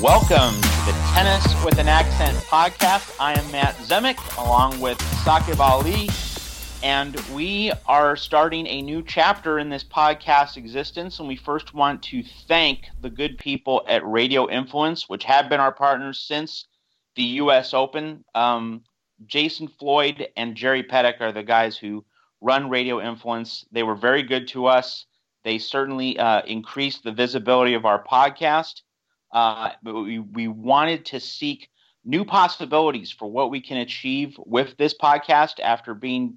Welcome to the Tennis with an Accent podcast. I am Matt Zemek along with Saqib Ali, and we are starting a new chapter in this podcast existence. And we first want to thank the good people at Radio Influence, which have been our partners since the U.S. Open. Um, Jason Floyd and Jerry Pettick are the guys who run Radio Influence. They were very good to us. They certainly uh, increased the visibility of our podcast. Uh, but we, we wanted to seek new possibilities for what we can achieve with this podcast after being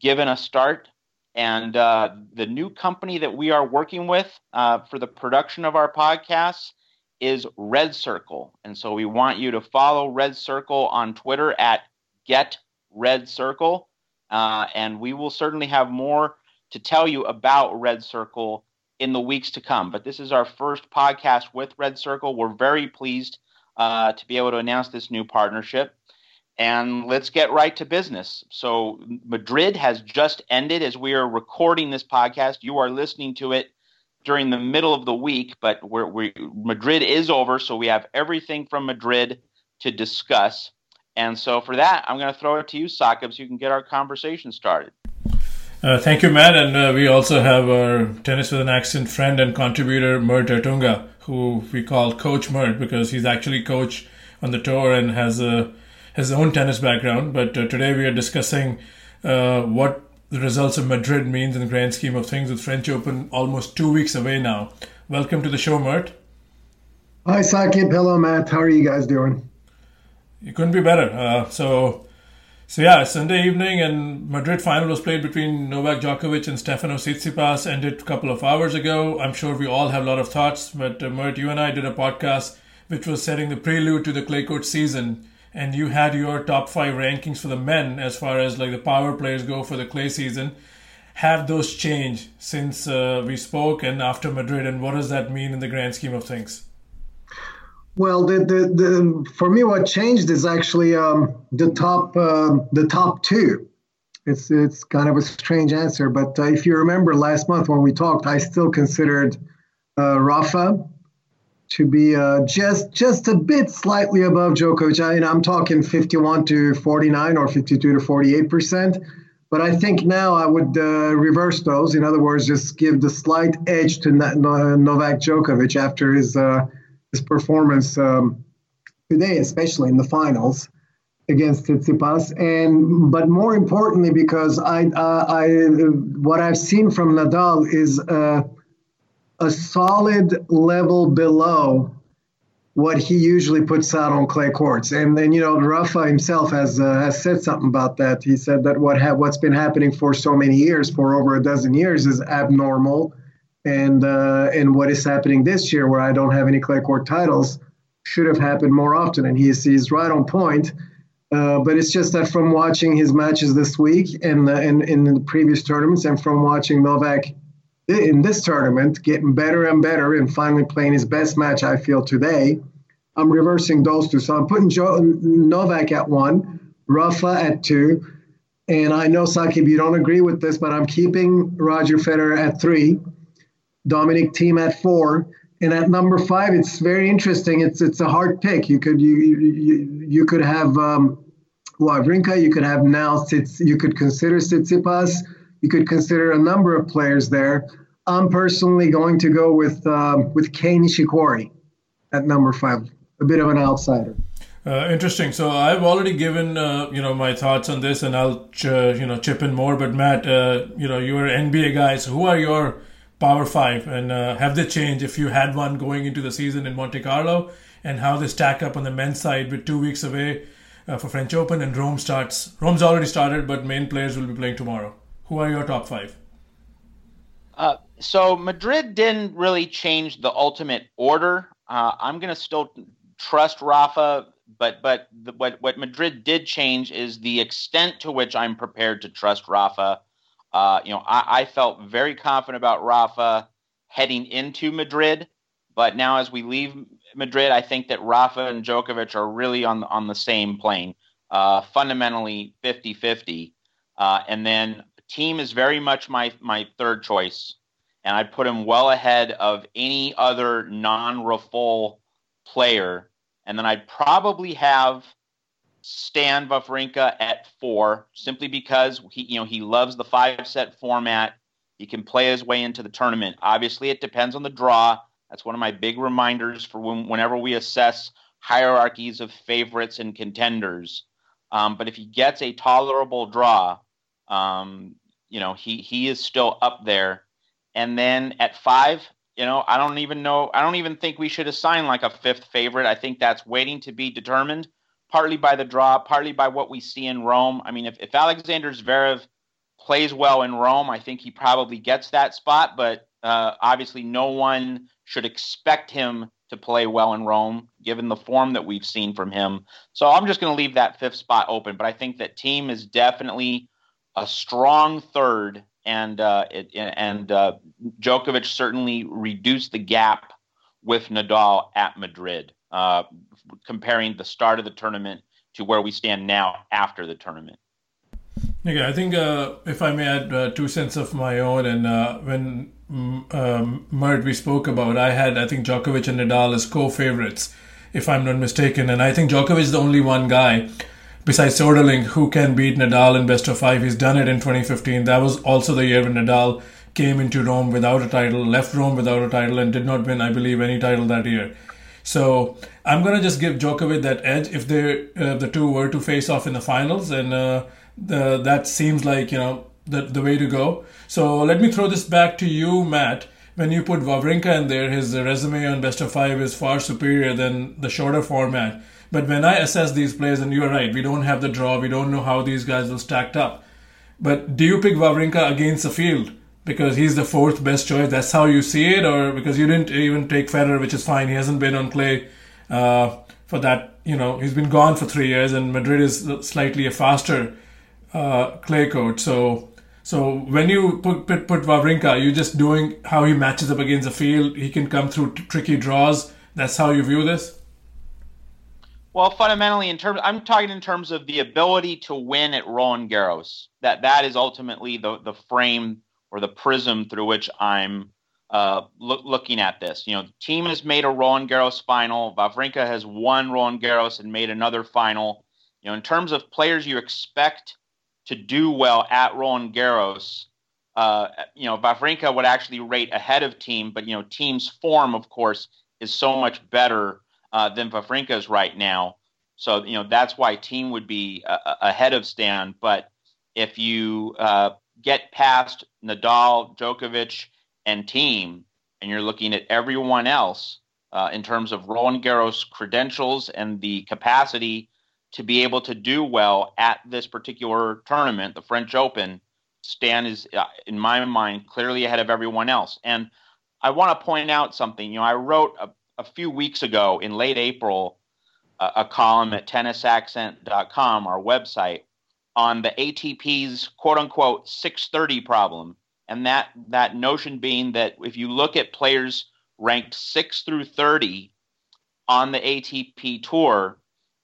given a start. And uh, the new company that we are working with uh, for the production of our podcasts is Red Circle. And so we want you to follow Red Circle on Twitter at Get Red Circle. Uh, and we will certainly have more to tell you about Red Circle in the weeks to come. But this is our first podcast with Red Circle. We're very pleased uh, to be able to announce this new partnership. And let's get right to business. So, Madrid has just ended as we are recording this podcast. You are listening to it during the middle of the week, but we're, we, Madrid is over, so we have everything from Madrid to discuss. And so, for that, I'm going to throw it to you, Saqib, so you can get our conversation started. Uh, thank you, Matt. And uh, we also have our tennis with an accent friend and contributor, Mert Ertunga, who we call Coach Mert because he's actually coach on the tour and has a his own tennis background. But uh, today we are discussing uh, what the results of Madrid means in the grand scheme of things with French Open almost two weeks away now. Welcome to the show, Mert. Hi, Saqib. Hello, Matt. How are you guys doing? You couldn't be better. Uh, so so yeah, Sunday evening and Madrid final was played between Novak Djokovic and Stefano Tsitsipas. Ended a couple of hours ago. I'm sure we all have a lot of thoughts, but uh, Mert, you and I did a podcast which was setting the prelude to the clay court season, and you had your top five rankings for the men as far as like the power players go for the clay season. Have those changed since uh, we spoke and after Madrid, and what does that mean in the grand scheme of things? Well, the, the, the, for me, what changed is actually um, the top uh, the top two. It's it's kind of a strange answer, but uh, if you remember last month when we talked, I still considered uh, Rafa to be uh, just just a bit slightly above Djokovic. I, I'm talking 51 to 49 or 52 to 48 percent. But I think now I would uh, reverse those. In other words, just give the slight edge to Novak Djokovic after his uh, his performance um, today, especially in the finals against Tsitsipas, and but more importantly, because I, uh, I what I've seen from Nadal is uh, a solid level below what he usually puts out on clay courts. And then you know Rafa himself has uh, has said something about that. He said that what ha- what's been happening for so many years, for over a dozen years, is abnormal and uh, and what is happening this year, where I don't have any clay court titles, should have happened more often. And he's he's right on point. Uh, but it's just that from watching his matches this week and in, in the previous tournaments, and from watching Novak in this tournament getting better and better, and finally playing his best match, I feel today, I'm reversing those two. So I'm putting Novak at one, Rafa at two, and I know Saqib, you don't agree with this, but I'm keeping Roger Federer at three Dominic Thiem at four. And at number five, it's very interesting. It's it's a hard pick. You could you you, you could have um, Wawrinka. You could have now. You could consider Tsitsipas. You could consider a number of players there. I'm personally going to go with um, with Kei Nishikori at number five. A bit of an outsider. Uh, interesting. So I've already given uh, you know my thoughts on this, and I'll ch- you know chip in more. But Matt, uh, you know you're NBA guys. Who are your Power Five, and uh, have they changed if you had one going into the season in Monte Carlo, and how they stack up on the men's side with two weeks away uh, for French Open and Rome starts. Rome's already started, but main players will be playing tomorrow. Who are your top five? Uh, so Madrid didn't really change the ultimate order. Uh, I'm going to still trust Rafa, but but the, what what Madrid did change is the extent to which I'm prepared to trust Rafa uh, you know, I, I, felt very confident about Rafa heading into Madrid, but now as we leave Madrid, I think that Rafa and Djokovic are really on on the same plane, uh, fundamentally 50-50. Uh, and then Thiem is very much my my third choice, and I put him well ahead of any other non-Rafal player, and then I'd probably have Stan Wawrinka at four, simply because he you know he loves the five set format. He can play his way into the tournament. Obviously, it depends on the draw. That's one of my big reminders for when, whenever we assess hierarchies of favorites and contenders. Um, but if he gets a tolerable draw, um, you know he he is still up there. And then at five, you know, I don't even know. I don't even think we should assign like a fifth favorite. I think that's waiting to be determined, partly by the draw, partly by what we see in Rome. I mean, if, if Alexander Zverev plays well in Rome, I think he probably gets that spot. But uh, obviously, no one should expect him to play well in Rome, given the form that we've seen from him. So I'm just going to leave that fifth spot open. But I think that Thiem is definitely a strong third and uh, it, and uh, Djokovic certainly reduced the gap with Nadal at Madrid, uh, comparing the start of the tournament to where we stand now after the tournament. Okay, I think uh, if I may add uh, two cents of my own, and uh, when mm, um, Mert we spoke about, I had I think Djokovic and Nadal as co-favorites, if I'm not mistaken, and I think Djokovic is the only one guy besides Soderling, who can beat Nadal in best of five. He's done it in 2015. That was also the year when Nadal came into Rome without a title, left Rome without a title, and did not win, I believe, any title that year. So I'm gonna just give Djokovic that edge if they uh, the two were to face off in the finals, and uh, the, that seems like you know the the way to go. So let me throw this back to you, Matt. When you put Wawrinka in there, his resume on best of five is far superior than the shorter format. But when I assess these players, and you're right, we don't have the draw, we don't know how these guys will stacked up. But do you pick Wawrinka against the field because he's the fourth best choice? That's how you see it, or because you didn't even take Federer, which is fine. He hasn't been on clay uh, for that. You know, he's been gone for three years, and Madrid is slightly a faster uh, clay court. So, so when you put put, put Wawrinka, you're just doing how he matches up against the field. He can come through t- tricky draws. That's how you view this. Well, fundamentally, in terms, I'm talking in terms of the ability to win at Roland Garros. That that is ultimately the the frame or the prism through which I'm uh, look, looking at this. You know, Thiem has made a Roland Garros final. Wawrinka has won Roland Garros and made another final. You know, in terms of players you expect to do well at Roland Garros, uh, you know, Wawrinka would actually rate ahead of Thiem, but you know, Thiem's form, of course, is so much better uh, than Wawrinka's right now. So you know that's why Thiem would be uh, ahead of Stan. But if you uh, get past Nadal, Djokovic, and Thiem, and you're looking at everyone else uh, in terms of Roland Garros credentials and the capacity to be able to do well at this particular tournament, the French Open, Stan is, uh, in my mind, clearly ahead of everyone else. And I want to point out something. You know, I wrote a, a few weeks ago in late April a, a column at tennisaccent.com, our website, on the ATP's quote unquote 630 problem. And that, that notion being that if you look at players ranked 6 through 30 on the ATP tour,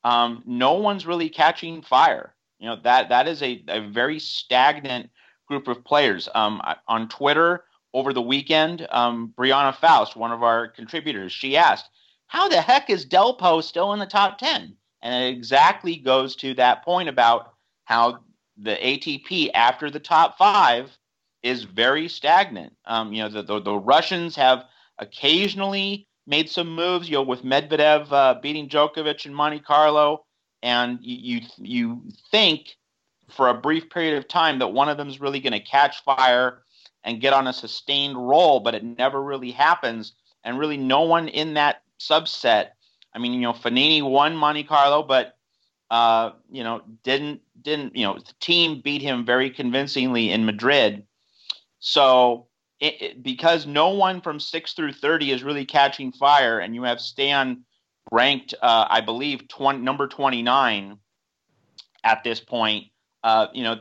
um, no one's really catching fire. You know, that, that is a, a very stagnant group of players. Um, on Twitter, over the weekend, um, Brianna Faust, one of our contributors, she asked, How the heck is Delpo still in the top 10? And it exactly goes to that point about how the ATP after the top five is very stagnant. Um, you know, the, the, the, Russians have occasionally made some moves, you know, with Medvedev uh, beating Djokovic in Monte Carlo. And you, you, you think for a brief period of time that one of them is really going to catch fire and get on a sustained roll, but it never really happens. And really, no one in that subset. I mean, you know, Fognini won Monte Carlo, but uh, you know, didn't didn't you know the Thiem beat him very convincingly in Madrid. So it, it, because no one from six through thirty is really catching fire, and you have Stan ranked, uh, I believe, 20, number twenty nine at this point. Uh, you know,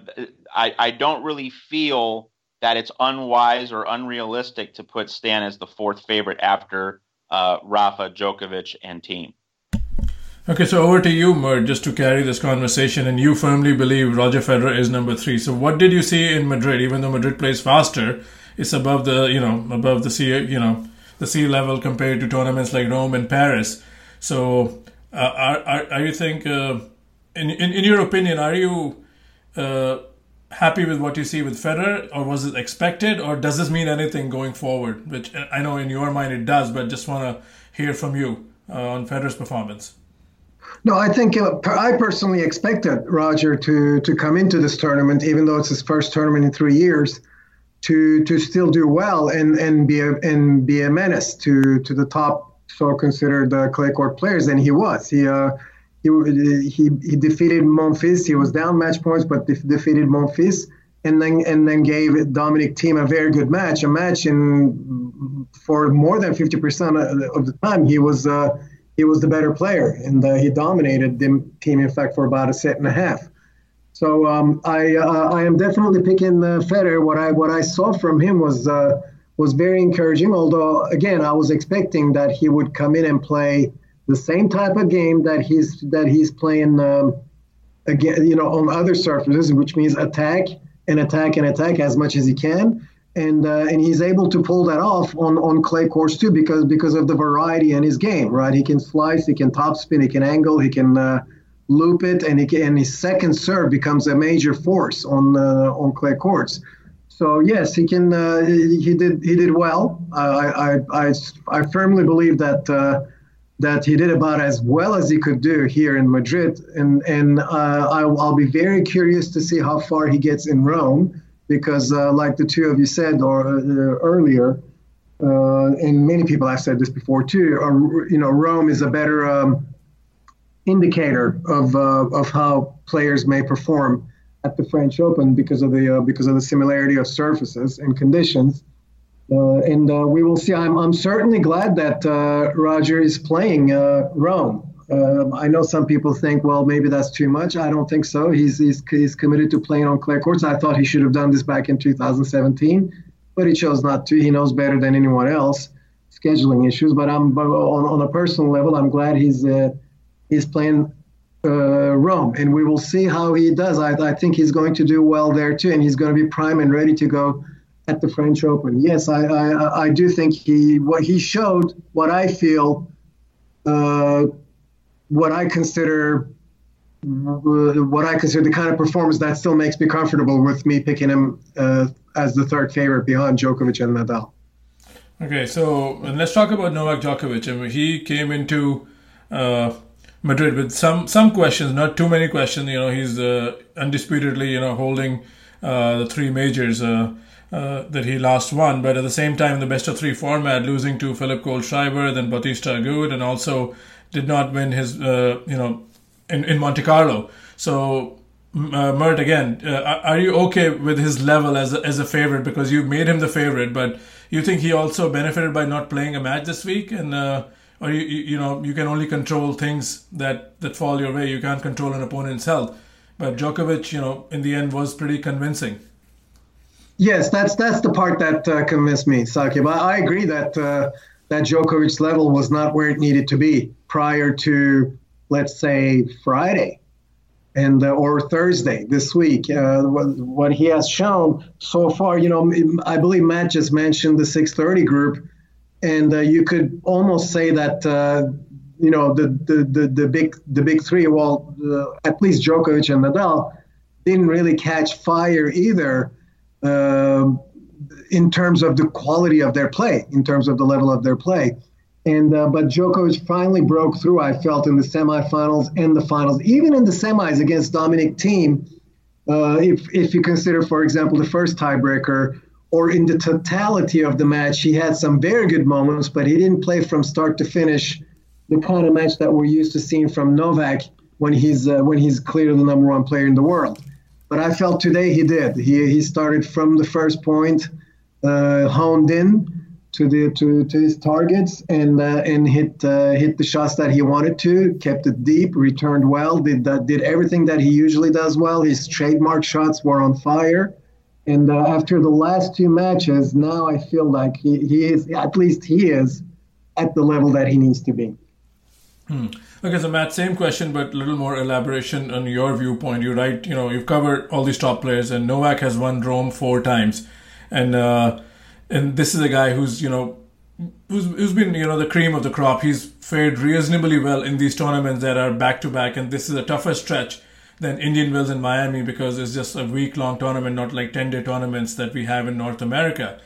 I, I don't really feel that it's unwise or unrealistic to put Stan as the fourth favorite after uh, Rafa, Djokovic, and Thiem. Okay, so over to you, Mert, just to carry this conversation. And you firmly believe Roger Federer is number three. So, what did you see in Madrid? Even though Madrid plays faster, it's above the you know above the sea you know the sea level compared to tournaments like Rome and Paris. So, uh, are, are, are you think, uh, in, in in your opinion, are you uh, happy with what you see with Federer, or was it expected, or does this mean anything going forward? Which I know in your mind it does, but just want to hear from you uh, on Federer's performance. No, I think uh, I personally expected Roger to to come into this tournament, even though it's his first tournament in three years, to to still do well and and be a and be a menace to to the top so considered uh, clay court players, and he was. He uh, he, he he defeated Monfils. He was down match points, but de- defeated Monfils, and then and then gave Dominic Thiem a very good match. A match in for more than fifty percent of the time he was. Uh, he was the better player, and uh, he dominated the Thiem, in fact, for about a set and a half. So um, I uh, I am definitely picking uh, Federer. What I what I saw from him was uh, was very encouraging. Although again, I was expecting that he would come in and play the same type of game that he's that he's playing um, again, you know, on other surfaces, which means attack and attack and attack as much as he can and uh, and he's able to pull that off on, on clay courts too because because of the variety in his game, right? He can slice, he can topspin, he can angle, he can uh, loop it, and he can, and his second serve becomes a major force on uh, on clay courts. So yes, he can. Uh, he did he did well. I, I I I firmly believe that. Uh, that he did about as well as he could do here in Madrid, and and uh, I'll, I'll be very curious to see how far he gets in Rome because, uh, like the two of you said or uh, earlier, uh, and many people have said this before too, you know, Rome is a better um, indicator of of how players may perform at the French Open because of the because of the similarity of surfaces and conditions. Uh, and uh, we will see. I'm, I'm certainly glad that uh, Roger is playing Rome. Um, I know some people think, well, maybe that's too much. I don't think so. He's, he's, he's committed to playing on clay courts. I thought he should have done this back in 2017, but he chose not to. He knows better than anyone else scheduling issues. But I'm on, on a personal level, I'm glad he's uh, he's playing uh, Rome, and we will see how he does. I, I think he's going to do well there too, and he's going to be prime and ready to go at the French Open. Yes, I I, I do think he what he showed what I feel. Uh, what I consider what I consider the kind of performance that still makes me comfortable with me picking him uh, as the third favorite behind Djokovic and Nadal. Okay, so let's talk about Novak Djokovic. I mean, he came into uh, Madrid with some some questions, not too many questions. You know, he's uh, undisputedly you know holding uh, the three majors. Uh, uh, that he last won, but at the same time, the best of three format, losing to Philip Kohlschreiber, then Bautista Agut, and also did not win his, uh, you know, in, in Monte Carlo. So, uh, Mert, again, uh, are you okay with his level as a, as a favorite because you made him the favorite, but you think he also benefited by not playing a match this week, and uh, or you, you know you can only control things that that fall your way. You can't control an opponent's health. But Djokovic, you know, in the end, was pretty convincing. Yes, that's that's the part that uh, convinced me, Saqib. I, I agree that uh, that Djokovic's level was not where it needed to be prior to, let's say, Friday and uh, or Thursday this week. Uh, what, what, he has shown so far, you know, I believe Matt just mentioned the 630 group, and uh, you could almost say that. Uh, you know the, the, the, the big the big three. Well, at least Djokovic and Nadal didn't really catch fire either. In terms of the quality of their play, in terms of the level of their play. And uh, but Djokovic finally broke through. I felt in the semifinals and the finals, even in the semis against Dominic Thiem. Uh, if if you consider, for example, the first tiebreaker, or in the totality of the match, he had some very good moments, but he didn't play from start to finish the kind of match that we're used to seeing from Novak when he's uh, when he's clearly the number one player in the world. But I felt today he did. He he started from the first point, honed in to the to, to his targets and uh, and hit uh, hit the shots that he wanted to. Kept it deep, returned well, did uh, did everything that he usually does well. His trademark shots were on fire. And uh, after the last two matches, now I feel like he, he is at least he is at the level that he needs to be. Hmm. Okay, so Matt, same question, but a little more elaboration on your viewpoint. You write, you know, you've covered all these top players, and Novak has won Rome four times, and uh, and this is a guy who's you know who's, who's been you know the cream of the crop. He's fared reasonably well in these tournaments that are back to back, and this is a tougher stretch than Indian Wells in Miami because it's just a week long tournament, not like ten day tournaments that we have in North America.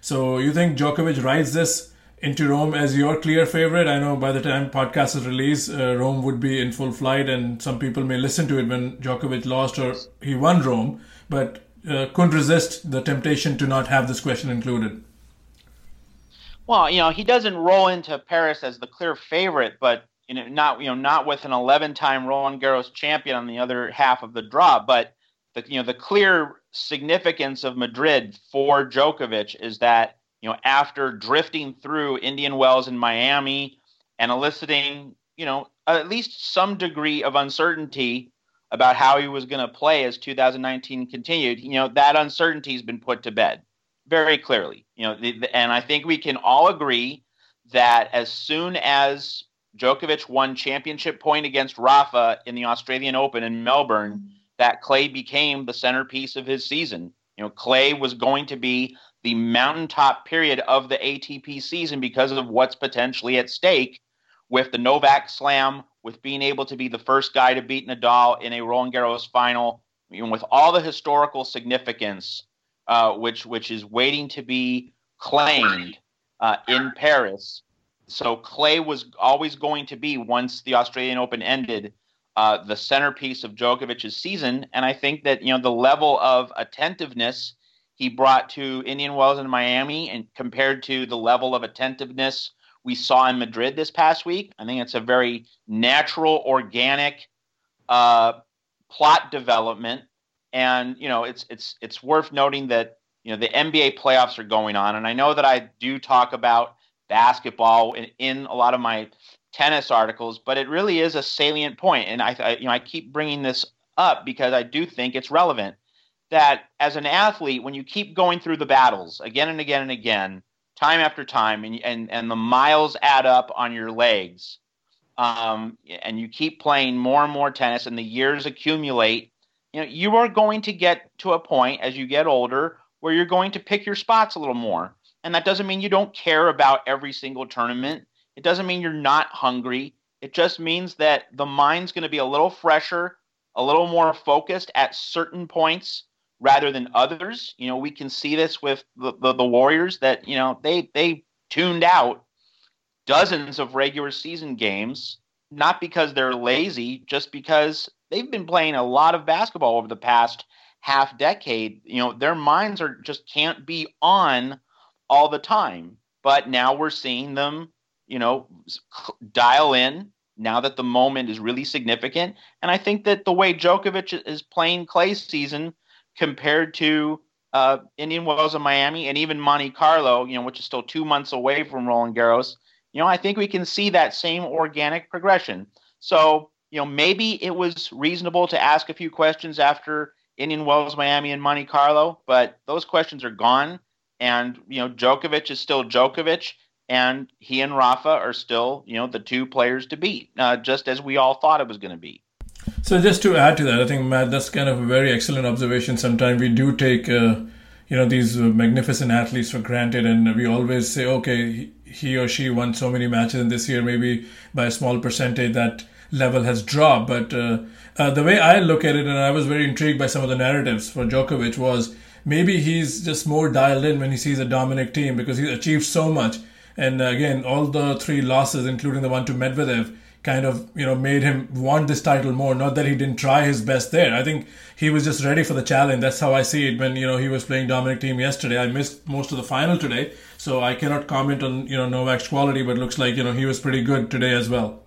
So you think Djokovic rides this into Rome as your clear favorite? I know by the time podcast is released, uh, Rome would be in full flight, and some people may listen to it when Djokovic lost or he won Rome, but uh, couldn't resist the temptation to not have this question included. Well, you know, he doesn't roll into Paris as the clear favorite, but you know, not you know, not with an 11-time Roland Garros champion on the other half of the draw. But the you know, the clear significance of Madrid for Djokovic is that you know, after drifting through Indian Wells and Miami and eliciting, you know, at least some degree of uncertainty about how he was going to play as 2019 continued, you know, that uncertainty has been put to bed very clearly. You know, the, the, and I think we can all agree that as soon as Djokovic won championship point against Rafa in the Australian Open in Melbourne, that clay became the centerpiece of his season. You know, clay was going to be the mountaintop period of the ATP season because of what's potentially at stake with the Novak Slam, with being able to be the first guy to beat Nadal in a Roland Garros final, you with all the historical significance, uh, which which is waiting to be claimed uh, in Paris. So clay was always going to be once the Australian Open ended. Uh, the centerpiece of Djokovic's season, and I think that you know the level of attentiveness he brought to Indian Wells and Miami and compared to the level of attentiveness we saw in Madrid this past week. I think it's a very natural, organic uh, plot development, and you know it's it's it's worth noting that you know the NBA playoffs are going on, and I know that I do talk about basketball in, in a lot of my tennis articles, but it really is a salient point, and I, I you know I keep bringing this up because I do think it's relevant that as an athlete, when you keep going through the battles again and again and again, time after time, and and, and the miles add up on your legs, um, and you keep playing more and more tennis, and the years accumulate, you know, you are going to get to a point as you get older where you're going to pick your spots a little more. And that doesn't mean you don't care about every single tournament. It doesn't mean you're not hungry. It just means that the mind's going to be a little fresher, a little more focused at certain points rather than others. You know, we can see this with the, the, the, Warriors that, you know, they they tuned out dozens of regular season games, not because they're lazy, just because they've been playing a lot of basketball over the past half decade. You know, their minds are just can't be on all the time. But now we're seeing them, you know, dial in now that the moment is really significant. And I think that the way Djokovic is playing Clay's season compared to uh, Indian Wells and Miami and even Monte Carlo, you know, which is still two months away from Roland Garros, you know, I think we can see that same organic progression. So, you know, maybe it was reasonable to ask a few questions after Indian Wells, Miami, and Monte Carlo, but those questions are gone. And, you know, Djokovic is still Djokovic, and he and Rafa are still, you know, the two players to beat, uh, just as we all thought it was going to be. So just to add to that, I think Matt, that's kind of a very excellent observation. Sometimes we do take, uh, you know, these uh, magnificent athletes for granted, and we always say, okay, he or she won so many matches, and this year maybe by a small percentage that level has dropped. But uh, uh, the way I look at it, and I was very intrigued by some of the narratives for Djokovic, was maybe he's just more dialed in when he sees a Dominic Thiem because he's achieved so much. And uh, again, all the three losses, including the one to Medvedev, kind of you know made him want this title more. Not that he didn't try his best there. I think he was just ready for the challenge. That's how i see it. When you know he was playing dominic Thiem yesterday i missed most of the final today. So i cannot comment on you know novak's quality but looks like you know he was pretty good today as well.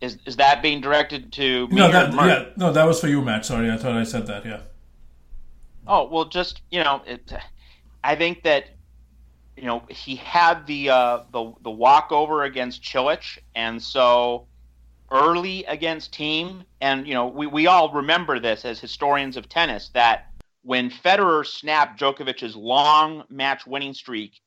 Is is that being directed to me no that yeah. No that was for you matt. Sorry i thought i said that yeah. Oh well just you know it, i think that you know, he had the uh, the the walkover against Cilic, and so early against Thiem, and you know, we, we all remember this as historians of tennis that when Federer snapped Djokovic's long match winning streak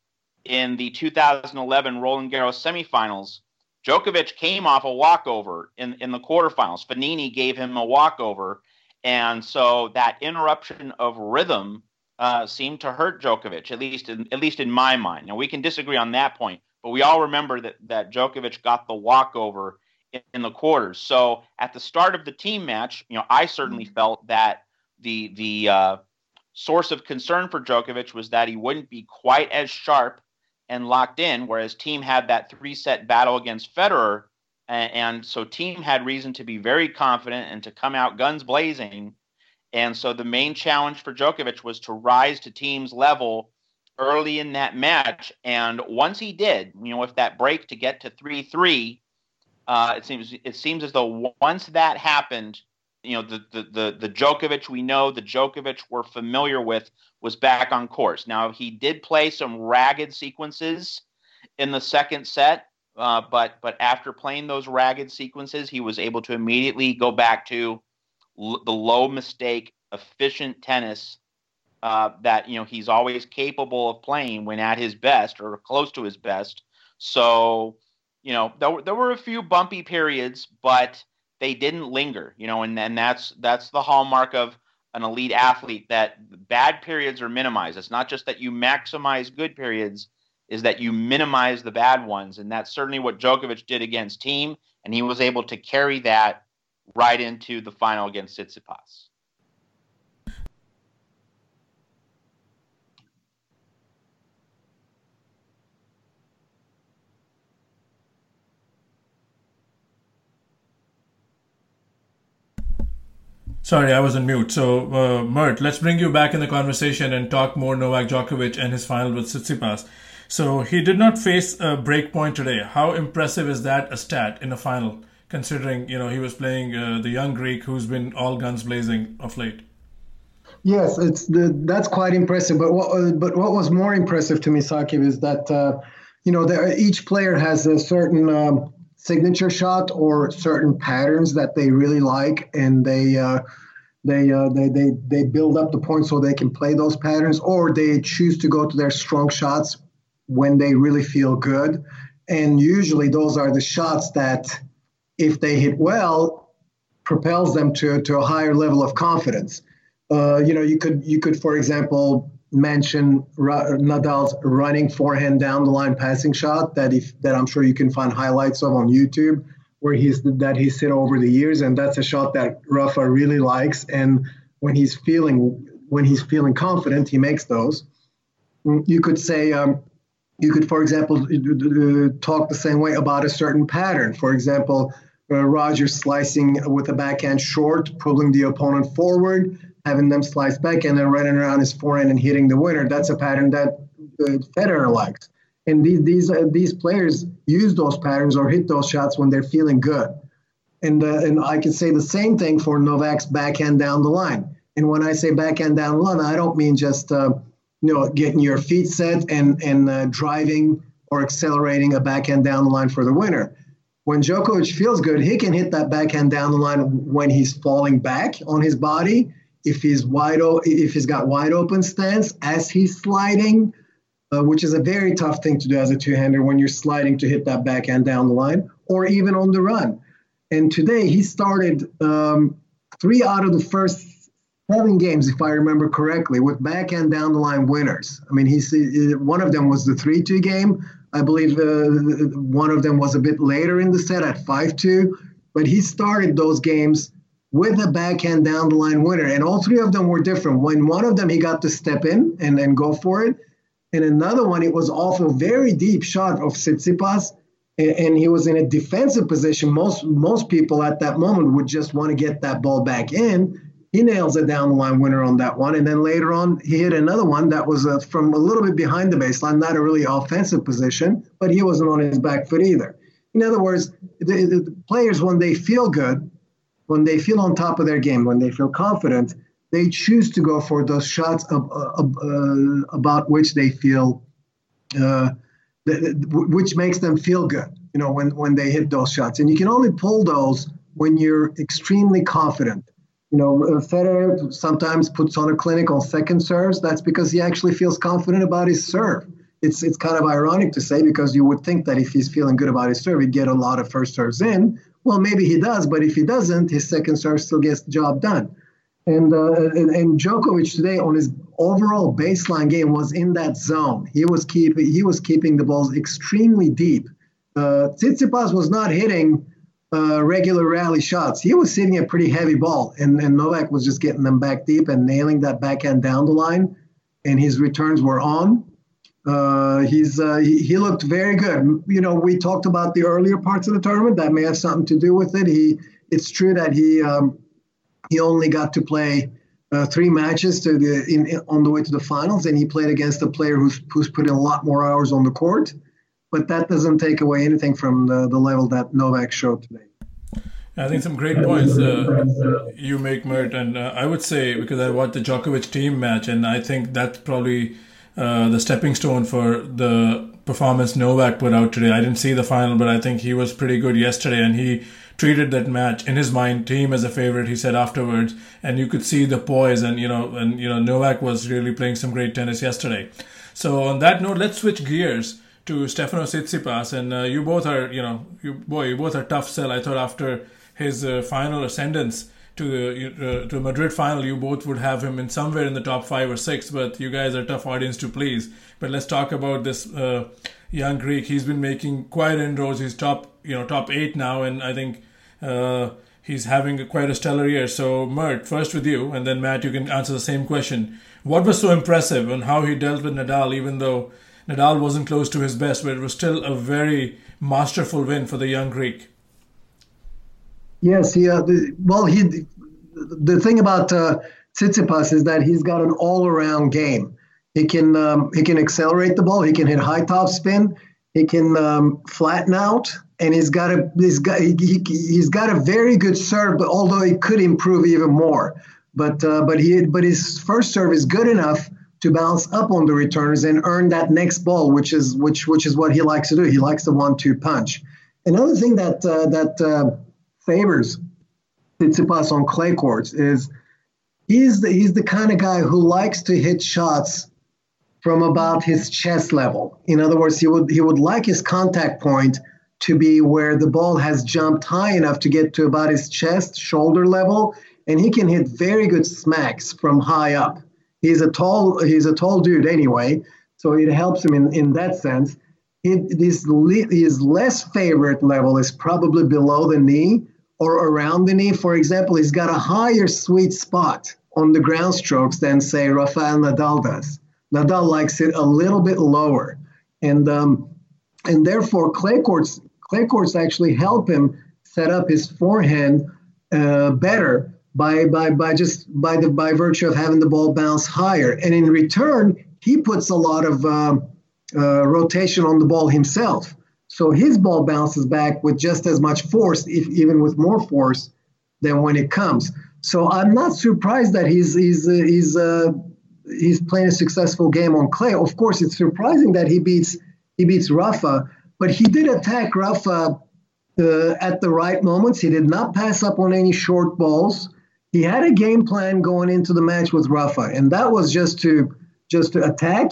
in the 2011 Roland Garros semifinals, Djokovic came off a walkover in in the quarterfinals. Fognini gave him a walkover, and so that interruption of rhythm uh, seemed to hurt Djokovic, at least in, at least in my mind. Now we can disagree on that point, but we all remember that that Djokovic got the walkover in, in the quarters. So at the start of the Thiem match, you know, I certainly mm-hmm. felt that the the uh, source of concern for Djokovic was that he wouldn't be quite as sharp and locked in, whereas Thiem had that three set battle against Federer. And, and so Thiem had reason to be very confident and to come out guns blazing and so the main challenge for Djokovic was to rise to Thiem's level early in that match. And once he did, you know, with that break to get to three three, uh, it seems it seems as though once that happened, you know, the, the the the Djokovic we know, the Djokovic we're familiar with, was back on course. Now he did play some ragged sequences in the second set, uh, but but after playing those ragged sequences, he was able to immediately go back to l- the low mistake, efficient tennis uh, that you know he's always capable of playing when at his best or close to his best. So you know there, there were a few bumpy periods, but they didn't linger. You know, and and that's that's the hallmark of an elite athlete that bad periods are minimized. It's not just that you maximize good periods, is that you minimize the bad ones. And that's certainly what Djokovic did against Thiem. And he was able to carry that right into the final against Tsitsipas. Sorry, I was on mute. So, uh, Mert, let's bring you back in the conversation and talk more Novak Djokovic and his final with Tsitsipas. So, he did not face a break point today. How impressive is that a stat in a final? Considering you know he was playing uh, the young Greek who's been all guns blazing of late. Yes, it's the, that's quite impressive. But what uh, but what was more impressive to me, Saqib, is that uh, you know there, each player has a certain um, signature shot or certain patterns that they really like, and they. Uh, they, uh, they they they build up the points so they can play those patterns, or they choose to go to their strong shots when they really feel good. And usually, those are the shots that if they hit well, propels them to, to a higher level of confidence. Uh, you know, you could you could, for example, mention Ra- Nadal's running forehand down the line passing shot that if that I'm sure you can find highlights of on YouTube where he's that he's hit over the years, and that's a shot that Rafa really likes. And when he's feeling when he's feeling confident, he makes those. You could say. Um, you could, for example, talk the same way about a certain pattern. For example, uh, Roger slicing with a backhand short, pulling the opponent forward, having them slice back, and then running around his forehand and hitting the winner. That's a pattern that uh, Federer likes. And these these uh, these players use those patterns or hit those shots when they're feeling good. And uh, and I can say the same thing for Novak's backhand down the line. And when I say backhand down the line, I don't mean just uh, you know getting your feet set and and uh, driving or accelerating a backhand down the line for the winner when Djokovic feels good, he can hit that backhand down the line when he's falling back on his body. If he's wide, o- if he's got wide open stance as he's sliding, uh, which is a very tough thing to do as a two-hander when you're sliding to hit that backhand down the line, or even on the run. And today he started um, three out of the first seven games, if I remember correctly, with backhand down the line winners. I mean, he's one of them was the three-two game. I believe uh, one of them was a bit later in the set at 5 2, but he started those games with a backhand down the line winner. And all three of them were different. When one of them, he got to step in and, and go for it. And another one, it was off a very deep shot of Tsitsipas. And, and he was in a defensive position. Most most people at that moment would just want to get that ball back in he nails a down the line winner on that one. And then later on, he hit another one that was uh, from a little bit behind the baseline, not a really offensive position, but he wasn't on his back foot either. In other words, the, the players, when they feel good, when they feel on top of their game, when they feel confident, they choose to go for those shots of, of, uh, about which they feel, uh, which makes them feel good. You know, when when they hit those shots, and you can only pull those when you're extremely confident you know, uh, Federer sometimes puts on a clinic on second serves. That's because he actually feels confident about his serve. It's it's kind of ironic to say because you would think that if he's feeling good about his serve, he'd get a lot of first serves in. Well, maybe he does, but if he doesn't, his second serve still gets the job done. And uh, and, and Djokovic today on his overall baseline game was in that zone. He was keeping he was keeping the balls extremely deep. Uh, Tsitsipas was not hitting uh, regular rally shots. He was hitting a pretty heavy ball, and, and Novak was just getting them back deep and nailing that backhand down the line, and his returns were on. Uh, he's uh, he, he, looked very good. You know, we talked about the earlier parts of the tournament that may have something to do with it. He, it's true that he um, he only got to play uh, three matches to the in, in, on the way to the finals, and he played against a player who's who's put in a lot more hours on the court. But that doesn't take away anything from the, the level that Novak showed today. I think some great points uh, you make, Mert, and uh, I would say because I watched the Djokovic Thiem match, and I think that's probably uh, the stepping stone for the performance Novak put out today. I didn't see the final, but I think he was pretty good yesterday, and he treated that match in his mind Thiem as a favorite. He said afterwards, and you could see the poise, and you know, and you know, Novak was really playing some great tennis yesterday. So on that note, let's switch gears to Stefano Tsitsipas, and uh, you both are, you know, you boy, you both are tough sell. I thought after his uh, final ascendance to the uh, to Madrid final, you both would have him in somewhere in the top five or six. But you guys are tough audience to please. But let's talk about this uh, young Greek. He's been making quite inroads. He's top you know top eight now, and I think. Uh, he's having a, quite a stellar year. So, Mert, first with you, and then Matt, you can answer the same question. What was so impressive on how he dealt with Nadal, even though Nadal wasn't close to his best, but it was still a very masterful win for the young Greek? Yes, he. Uh, well, he. The thing about uh, Tsitsipas is that he's got an all-around game. He can um, he can accelerate the ball. He can hit high top spin. He can um, flatten out, and he's got a he's got he, he's got a very good serve. But although he could improve even more, but uh, but he but his first serve is good enough to bounce up on the returners and earn that next ball, which is which which is what he likes to do. He likes the one-two punch. Another thing that uh, that uh, favors Tsitsipas on clay courts is he's the, he's the kind of guy who likes to hit shots from about his chest level. In other words, he would he would like his contact point to be where the ball has jumped high enough to get to about his chest, shoulder level, and he can hit very good smacks from high up. He's a tall he's a tall dude anyway, so it helps him in, in that sense. It, his less favorite level is probably below the knee, or around the knee. For example, he's got a higher sweet spot on the ground strokes than, say, Rafael Nadal does. Nadal likes it a little bit lower. And, um, and therefore, clay courts, clay courts actually help him set up his forehand uh, better by, by, by just by, the, by virtue of having the ball bounce higher. And in return, he puts a lot of uh, uh, rotation on the ball himself. So his ball bounces back with just as much force, if even with more force than when it comes. So I'm not surprised that he's he's uh, he's uh, he's playing a successful game on clay. Of course, it's surprising that he beats he beats Rafa, but he did attack Rafa uh, at the right moments. He did not pass up on any short balls. He had a game plan going into the match with Rafa, and that was just to just to attack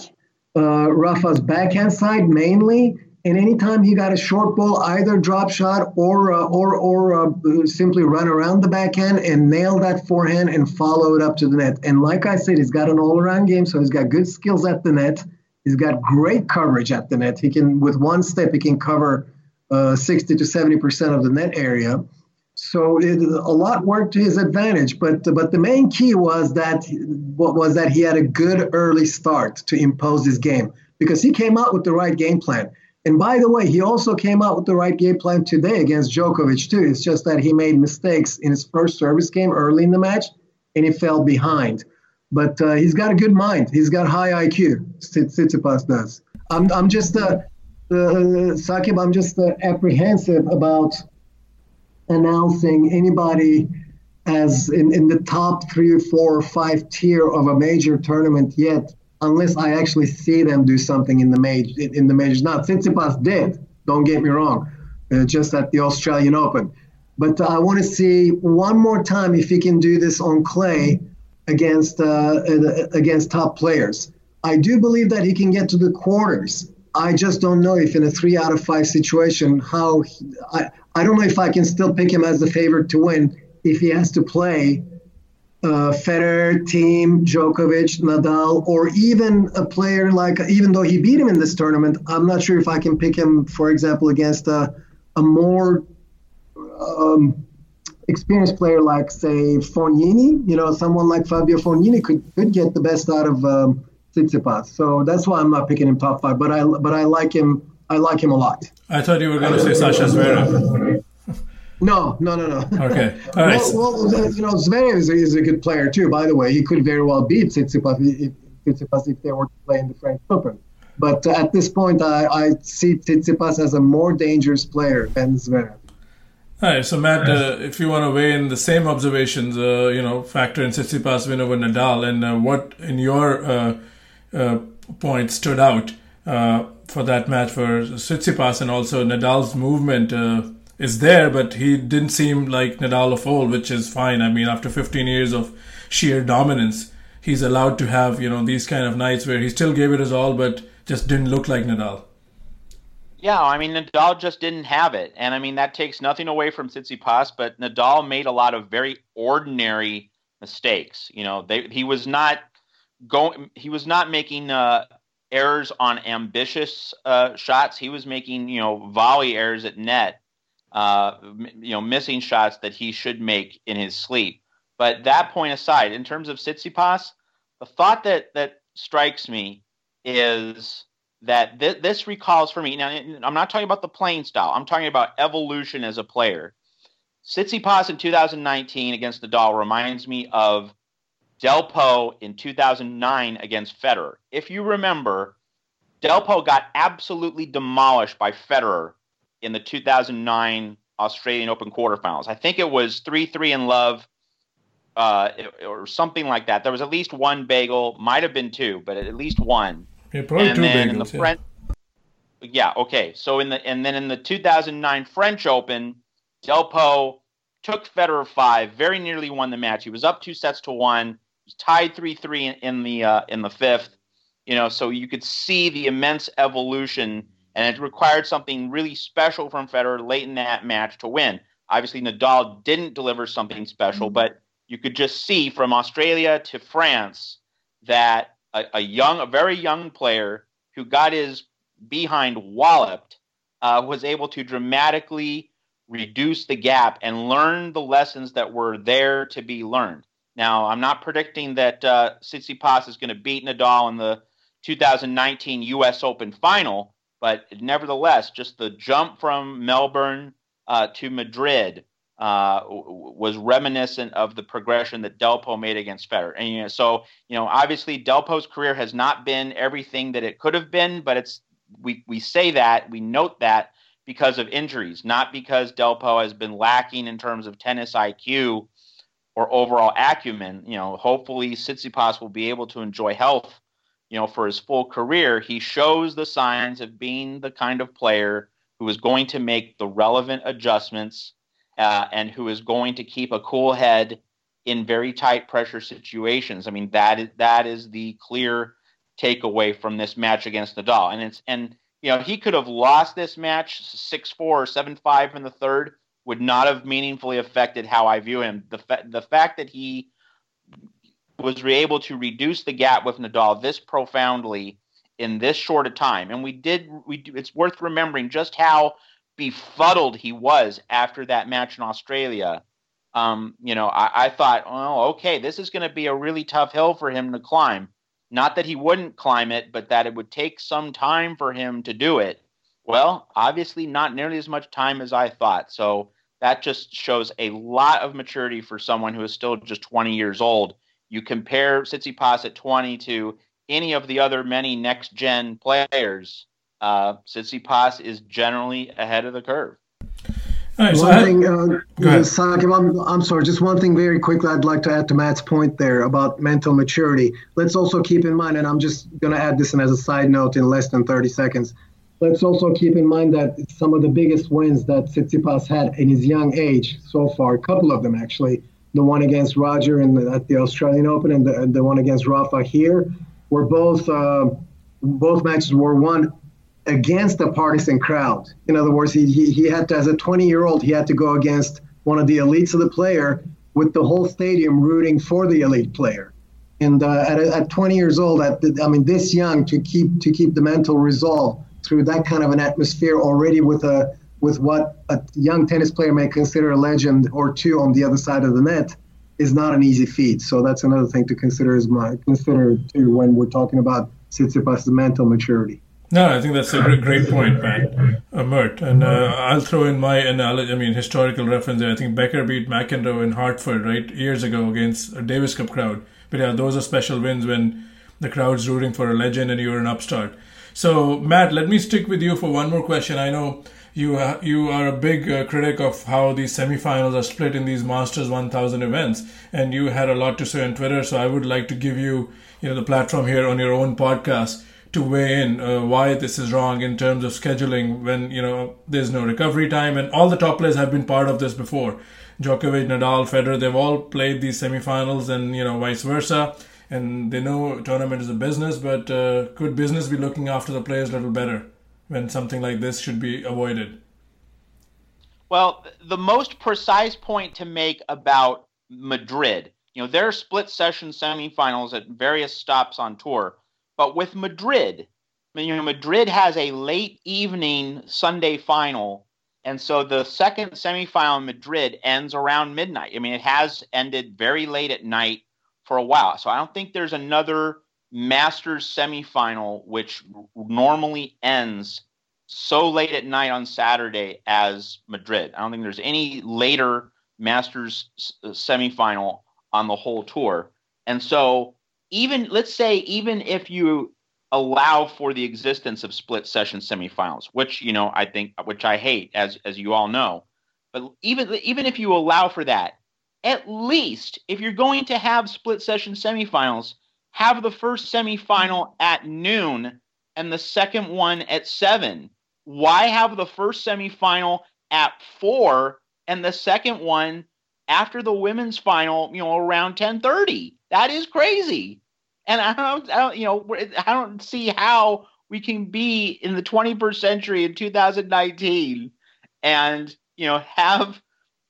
uh, Rafa's backhand side mainly and anytime he got a short ball, either drop shot or uh, or or uh, simply run around the backhand and nail that forehand and follow it up to the net. And like I said, he's got an all-around game, so he's got good skills at the net. He's got great coverage at the net. He can, with one step, he can cover uh, 60 to 70 percent of the net area. So it, a lot worked to his advantage. But but the main key was that was that he had a good early start to impose his game because he came out with the right game plan and by the way, he also came out with the right game plan today against Djokovic, too. It's just that he made mistakes in his first service game early in the match and he fell behind. But uh, he's got a good mind. He's got high IQ, Tsitsipas does. I'm, I'm just, uh, uh, Saqib, I'm just uh, apprehensive about announcing anybody as in, in the top three or four or five tier of a major tournament yet unless I actually see them do something in the major in the majors. Now, Tsitsipas did. Don't get me wrong, uh, just at the Australian Open. But uh, I want to see one more time if he can do this on clay against uh, uh, against top players. I do believe that he can get to the quarters. I just don't know if in a three out of five situation how he, I I don't know if I can still pick him as the favorite to win if he has to play uh, Federer, Thiem, Djokovic, Nadal, or even a player like, even though he beat him in this tournament, I'm not sure if I can pick him, for example, against a, a more um, experienced player like, say, Fognini. You know, someone like Fabio Fognini could, could get the best out of um, Tsitsipas. So that's why I'm not picking him top five. But I but I like him. I like him a lot. I thought you were going to say Sasha Zverev. No, no, no, no. Okay. All right. Well, well you know, Zverev is a, is a, good player too. By the way, he could very well beat Tsitsipas if, Tsitsipas if they were to play in the French Open. But uh, at this point, I, I see Tsitsipas as a more dangerous player than Zverev. All right, so Matt, uh, if you want to weigh in the same observations, uh, you know, factor in Tsitsipas win over Nadal, and uh, what in your uh, uh, point stood out uh, for that match for Tsitsipas, and also Nadal's movement is there, but he didn't seem like Nadal of old, which is fine. I mean, after 15 years of sheer dominance, he's allowed to have you know these kind of nights where he still gave it his all, but just didn't look like Nadal. Yeah, I mean Nadal just didn't have it, and I mean that takes nothing away from Tsitsipas, but Nadal made a lot of very ordinary mistakes. You know, they, he was not going, he was not making uh, errors on ambitious uh, shots. He was making you know volley errors at net uh, you know, missing shots that he should make in his sleep. But that point aside, in terms of Tsitsipas, the thought that that strikes me is that th- this recalls for me. Now, I'm not talking about the playing style. I'm talking about evolution as a player. Tsitsipas in 2019 against Nadal reminds me of Delpo in 2009 against Federer. If you remember, Delpo got absolutely demolished by Federer in the 2009 Australian Open quarterfinals. I think it was 3 3 in love uh, or something like that. There was at least one bagel, might have been two, but at least one. Yeah, probably and two then bagels, in the yeah. French, yeah, okay. So in the and then in the 2009 French Open, Delpo took Federer five, very nearly won the match. He was up two sets to one, tied three three in, the uh, in the fifth. You know, so you could see the immense evolution and it required something really special from Federer late in that match to win. Obviously, Nadal didn't deliver something special, mm-hmm. but you could just see from Australia to France that a, a young, a very young player who got his behind walloped uh, was able to dramatically reduce the gap and learn the lessons that were there to be learned. Now, I'm not predicting that uh, Tsitsipas is going to beat Nadal in the 2019 U.S. Open final, but nevertheless, just the jump from Melbourne uh, to Madrid uh, was reminiscent of the progression that Delpo made against Federer. And you know, so you know, obviously Delpo's career has not been everything that it could have been, but it's we we say that we note that because of injuries, not because Delpo has been lacking in terms of tennis IQ or overall acumen. You know, hopefully Tsitsipas will be able to enjoy health you know, for his full career, he shows the signs of being the kind of player who is going to make the relevant adjustments uh, and who is going to keep a cool head in very tight pressure situations. I mean, that is that is the clear takeaway from this match against Nadal. And it's and you know he could have lost this match six four or seven five in the third would not have meaningfully affected how I view him. The fa- the fact that he was able to reduce the gap with Nadal this profoundly in this short a time. And we did we do, it's worth remembering just how befuddled he was after that match in Australia. Um, you know, I, I thought, oh, okay, this is going to be a really tough hill for him to climb. Not that he wouldn't climb it, but that it would take some time for him to do it. Well, obviously, not nearly as much time as I thought. So that just shows a lot of maturity for someone who is still just 20 years old you compare Tsitsipas at 20 to any of the other many next gen players, uh, Tsitsipas is generally ahead of the curve. Right, so one I, thing, uh, Saqib, I'm, I'm sorry, just one thing very quickly I'd like to add to Matt's point there about mental maturity. Let's also keep in mind, and I'm just going to add this in as a side note in less than 30 seconds. Let's also keep in mind that some of the biggest wins that Tsitsipas had in his young age so far, a couple of them actually, the one against Roger in the, at the Australian Open and the, the one against Rafa here were both uh, both matches were won against a partisan crowd. In other words, he, he, he had to, as a 20 year old, he had to go against one of the elites of the player with the whole stadium rooting for the elite player. And uh, at, at 20 years old, at the, I mean, this young to keep to keep the mental resolve through that kind of an atmosphere already with a with what a young tennis player may consider a legend or two on the other side of the net is not an easy feat. So that's another thing to consider as my consider too when we're talking about Tsitsipas' mental maturity. No, I think that's a great point, Matt. Mert. And uh, I'll throw in my analogy, I mean, historical reference. I think Becker beat McEnroe in Hartford, right, years ago against a Davis Cup crowd. But yeah, those are special wins when the crowd's rooting for a legend and you're an upstart. So, Matt, let me stick with you for one more question. I know you uh, you are a big uh, critic of how these semifinals are split in these Masters 1000 events, and you had a lot to say on Twitter. So, I would like to give you you know the platform here on your own podcast to weigh in uh, why this is wrong in terms of scheduling when you know there's no recovery time, and all the top players have been part of this before. Djokovic, Nadal, Federer, they've all played these semifinals, and you know vice versa and they know tournament is a business, but uh, could business be looking after the players a little better when something like this should be avoided? Well, the most precise point to make about Madrid, you know, there are split session semifinals at various stops on tour, but with Madrid, you know, Madrid has a late evening Sunday final, and so the second semifinal in Madrid ends around midnight. I mean, it has ended very late at night for a while. So I don't think there's another Masters semifinal which normally ends so late at night on Saturday as Madrid. I don't think there's any later Masters uh, semifinal on the whole tour. And so even let's say even if you allow for the existence of split session semifinals, which you know I think which I hate as as you all know, but even even if you allow for that, at least if you're going to have split session semifinals, have the first semifinal at noon and the second one at 7. Why have the first semifinal at 4 and the second one after the women's final, you know, around 10:30? That is crazy. And I don't, I don't, you know, I don't see how we can be in the 21st century in 2019 and, you know, have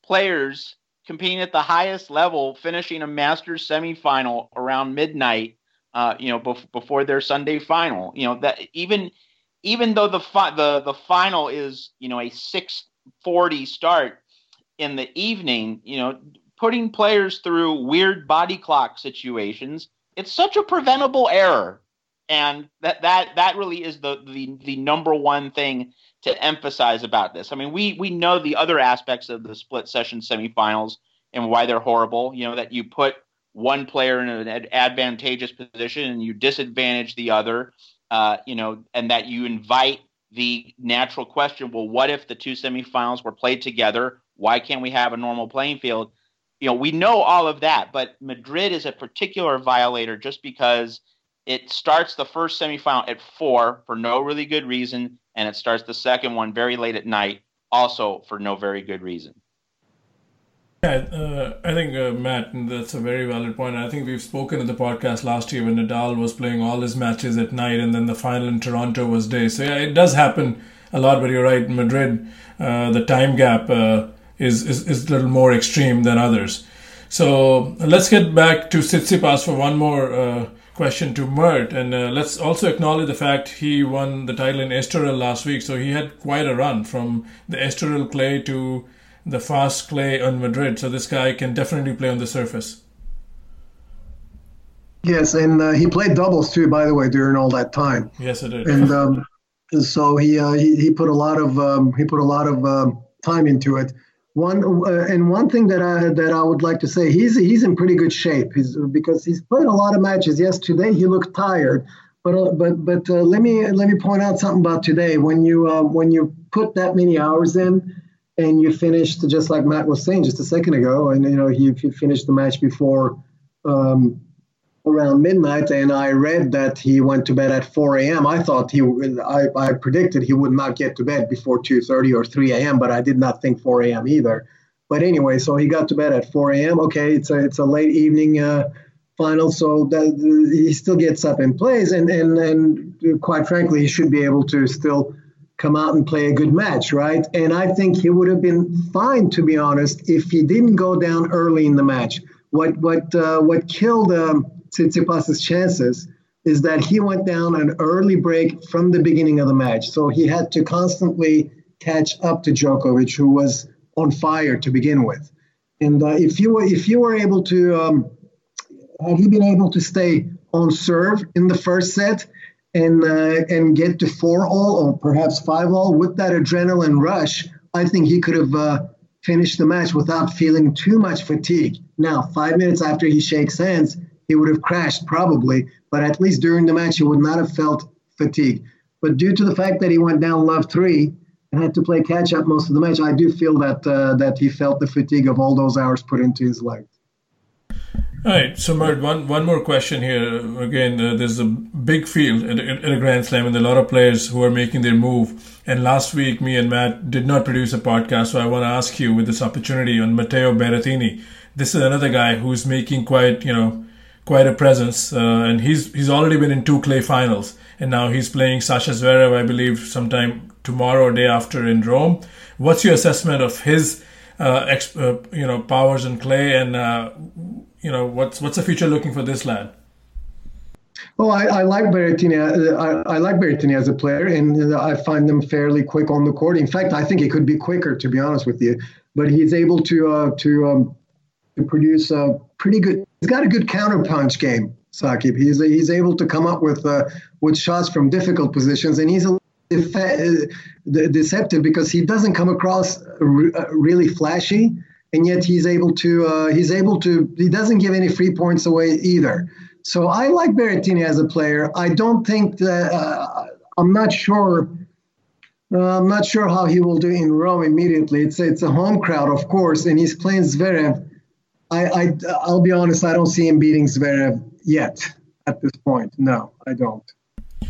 players competing at the highest level, finishing a Masters semifinal around midnight. Uh, you know, bef- before their Sunday final. You know that even even though the fi- the the final is you know a six forty start in the evening, you know, putting players through weird body clock situations, it's such a preventable error. And that that that really is the the the number one thing to emphasize about this. I mean, we we know the other aspects of the split session semifinals and why they're horrible. You know that you put one player in an advantageous position and you disadvantage the other. Uh, you know, and that you invite the natural question: Well, what if the two semifinals were played together? Why can't we have a normal playing field? You know, we know all of that, but Madrid is a particular violator just because it starts the first semifinal at four for no really good reason and it starts the second one very late at night, also for no very good reason. Yeah, uh, I think uh, Matt, that's a very valid point. I think we've spoken in the podcast last year when Nadal was playing all his matches at night, and then the final in Toronto was day. So yeah, it does happen a lot. But you're right, Madrid, uh, the time gap uh, is, is is a little more extreme than others. So let's get back to Tsitsipas for one more uh, question to Mert. And uh, let's also acknowledge the fact he won the title in Estoril last week. So he had quite a run from the Estoril clay to the fast clay on Madrid. So this guy can definitely play on the surface. Yes, and uh, he played doubles too, by the way, during all that time. Yes, it did. And um, so he, uh, he, he put a lot of um, he put a lot of um, time into it. One uh, and one thing that I that I would like to say, he's he's in pretty good shape. He's because he's played a lot of matches. Yes, today he looked tired, but uh, but but uh, let me let me point out something about today. When you uh, when you put that many hours in, and you finished just like Matt was saying just a second ago, and you know he, he finished the match before um, around midnight, and I read that he went to bed at 4 a.m. I thought he, I, I predicted he would not get to bed before 2:30 or 3 a.m., but I did not think 4 a.m. either. But anyway, so he got to bed at 4 a.m. Okay, it's a it's a late evening uh, final, so that he still gets up and plays, and and and quite frankly, he should be able to still come out and play a good match, right? And I think he would have been fine, to be honest, if he didn't go down early in the match. What what uh, what killed um, Tsitsipas's chances is that he went down an early break from the beginning of the match, so he had to constantly catch up to Djokovic, who was on fire to begin with. And uh, if you were if you were able to um, had he been able to stay on serve in the first set and uh, and get to four all or perhaps five all with that adrenaline rush, I think he could have uh, finished the match without feeling too much fatigue. Now, five minutes after he shakes hands, he would have crashed probably, but at least during the match, he would not have felt fatigue. But due to the fact that he went down love three and had to play catch up most of the match, I do feel that uh, that he felt the fatigue of all those hours put into his legs. All right, so Mert, one one more question here. Again, uh, there's a big field at, at, a Grand Slam, and a lot of players who are making their move. And last week, me and Matt did not produce a podcast, so I want to ask you with this opportunity on Matteo Berrettini. This is another guy who's making quite, you know, quite a presence, uh, and he's he's already been in two clay finals, and now he's playing Sasha Zverev, I believe, sometime tomorrow or day after in Rome. What's your assessment of his, uh, uh, you know, powers in clay and uh, you know, what's what's the future looking for this lad? Well, I, I like Berrettini. Uh, I, I, like Berrettini as a player, and I find them fairly quick on the court. In fact, I think he could be quicker, to be honest with you. But he's able to uh, to um, to produce a pretty good. He's got a good counterpunch game, Saqib. He's he's able to come up with uh, with shots from difficult positions, and he's a uh, deceptive because he doesn't come across really flashy and yet he's able to uh, he's able to he doesn't give any free points away either. So I like Berrettini as a player. I don't think that uh, I'm not sure. Uh, I'm not sure how he will do in Rome immediately. It's it's a home crowd, of course, and he's playing Zverev. I, I I'll be honest, I don't see him beating Zverev yet at this point. No, I don't.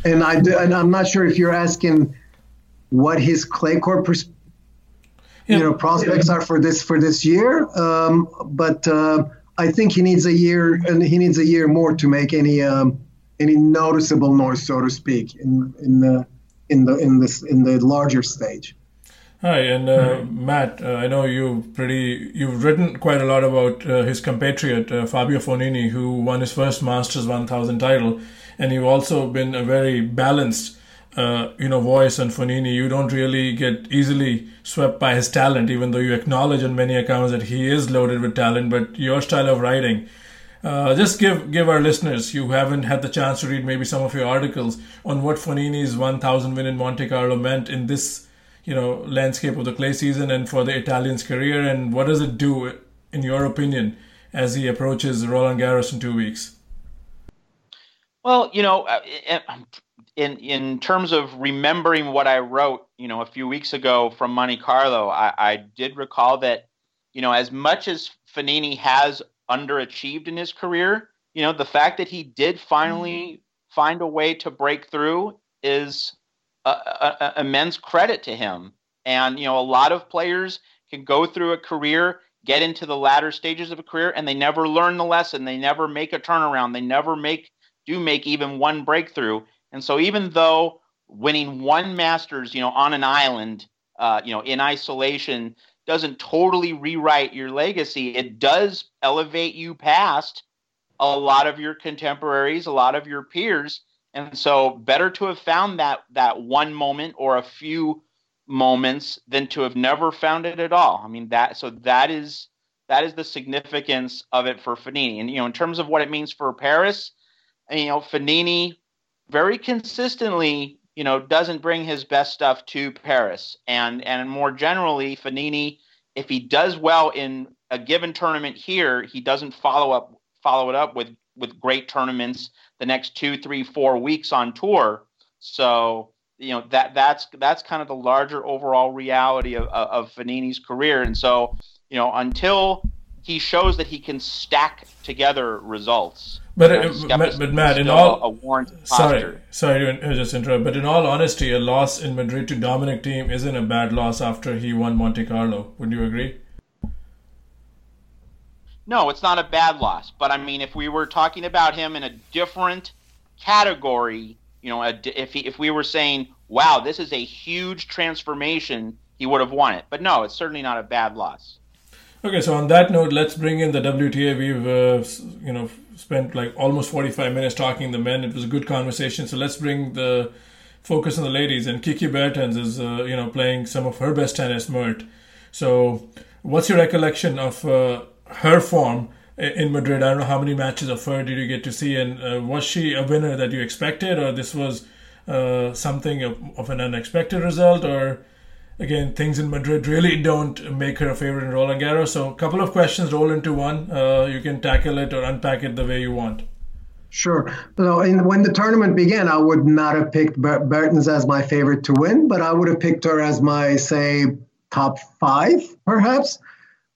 And I do, and I'm not sure if you're asking what his clay court pers- you know prospects are for this for this year. Um, but uh, I think he needs a year and he needs a year more to make any um, any noticeable noise, so to speak, in in the in the in this in the larger stage. Hi, and uh, Matt, uh, I know you pretty you've written quite a lot about uh, his compatriot uh, Fabio Fognini, who won his first Masters 1000 title, and you've also been a very balanced uh, you know voice on Fognini, you don't really get easily swept by his talent, even though you acknowledge on many accounts that he is loaded with talent. But your style of writing, uh, just give give our listeners who haven't had the chance to read maybe some of your articles on what Fognini's 1,000 win in Monte Carlo meant in this you know landscape of the clay season and for the Italian's career, and what does it do in your opinion as he approaches Roland Garros in two weeks? Well, you know, uh, in in terms of remembering what I wrote, you know, a few weeks ago from Monte Carlo, I, I did recall that, you know, as much as Fognini has underachieved in his career, you know, the fact that he did finally mm-hmm. find a way to break through is a, immense credit to him. And you know, a lot of players can go through a career, get into the latter stages of a career, and they never learn the lesson. They never make a turnaround. They never make do make even one breakthrough. And so even though winning one Masters, you know, on an island, uh, you know, in isolation doesn't totally rewrite your legacy, it does elevate you past a lot of your contemporaries, a lot of your peers. And so better to have found that that one moment or a few moments than to have never found it at all. I mean that so that is that is the significance of it for Fognini. And you know, in terms of what it means for Paris, you know, Fognini very consistently, you know, doesn't bring his best stuff to Paris. And and more generally, Fognini, if he does well in a given tournament here, he doesn't follow up follow it up with with great tournaments the next two, three, four weeks on tour. So you know that that's that's kind of the larger overall reality of, of, of Fognini's career. And so you know until he shows that he can stack together results. But, uh, but, but Matt, in all sorry, sorry to just interrupt. But in all honesty, a loss in Madrid to Dominic Thiem isn't a bad loss after he won Monte Carlo. Would you agree? No, it's not a bad loss. But I mean, if we were talking about him in a different category, you know, if he, if we were saying wow, this is a huge transformation, he would have won it. But no, it's certainly not a bad loss. Okay, so on that note, let's bring in the WTA. We've uh, you know spent like almost 45 minutes talking the men. It was a good conversation. So let's bring the focus on the ladies. And Kiki Bertens is uh, you know playing some of her best tennis, Mert. So what's your recollection of uh, her form in Madrid? I don't know how many matches of her did you get to see, and uh, was she a winner that you expected, or this was uh, something of, of an unexpected result, or again, things in Madrid really don't make her a favorite in Roland Garros. So, a couple of questions roll into one. Uh, you can tackle it or unpack it the way you want. Sure. So, in, when the tournament began, I would not have picked Bertens as my favorite to win, but I would have picked her as my, say, top five, perhaps.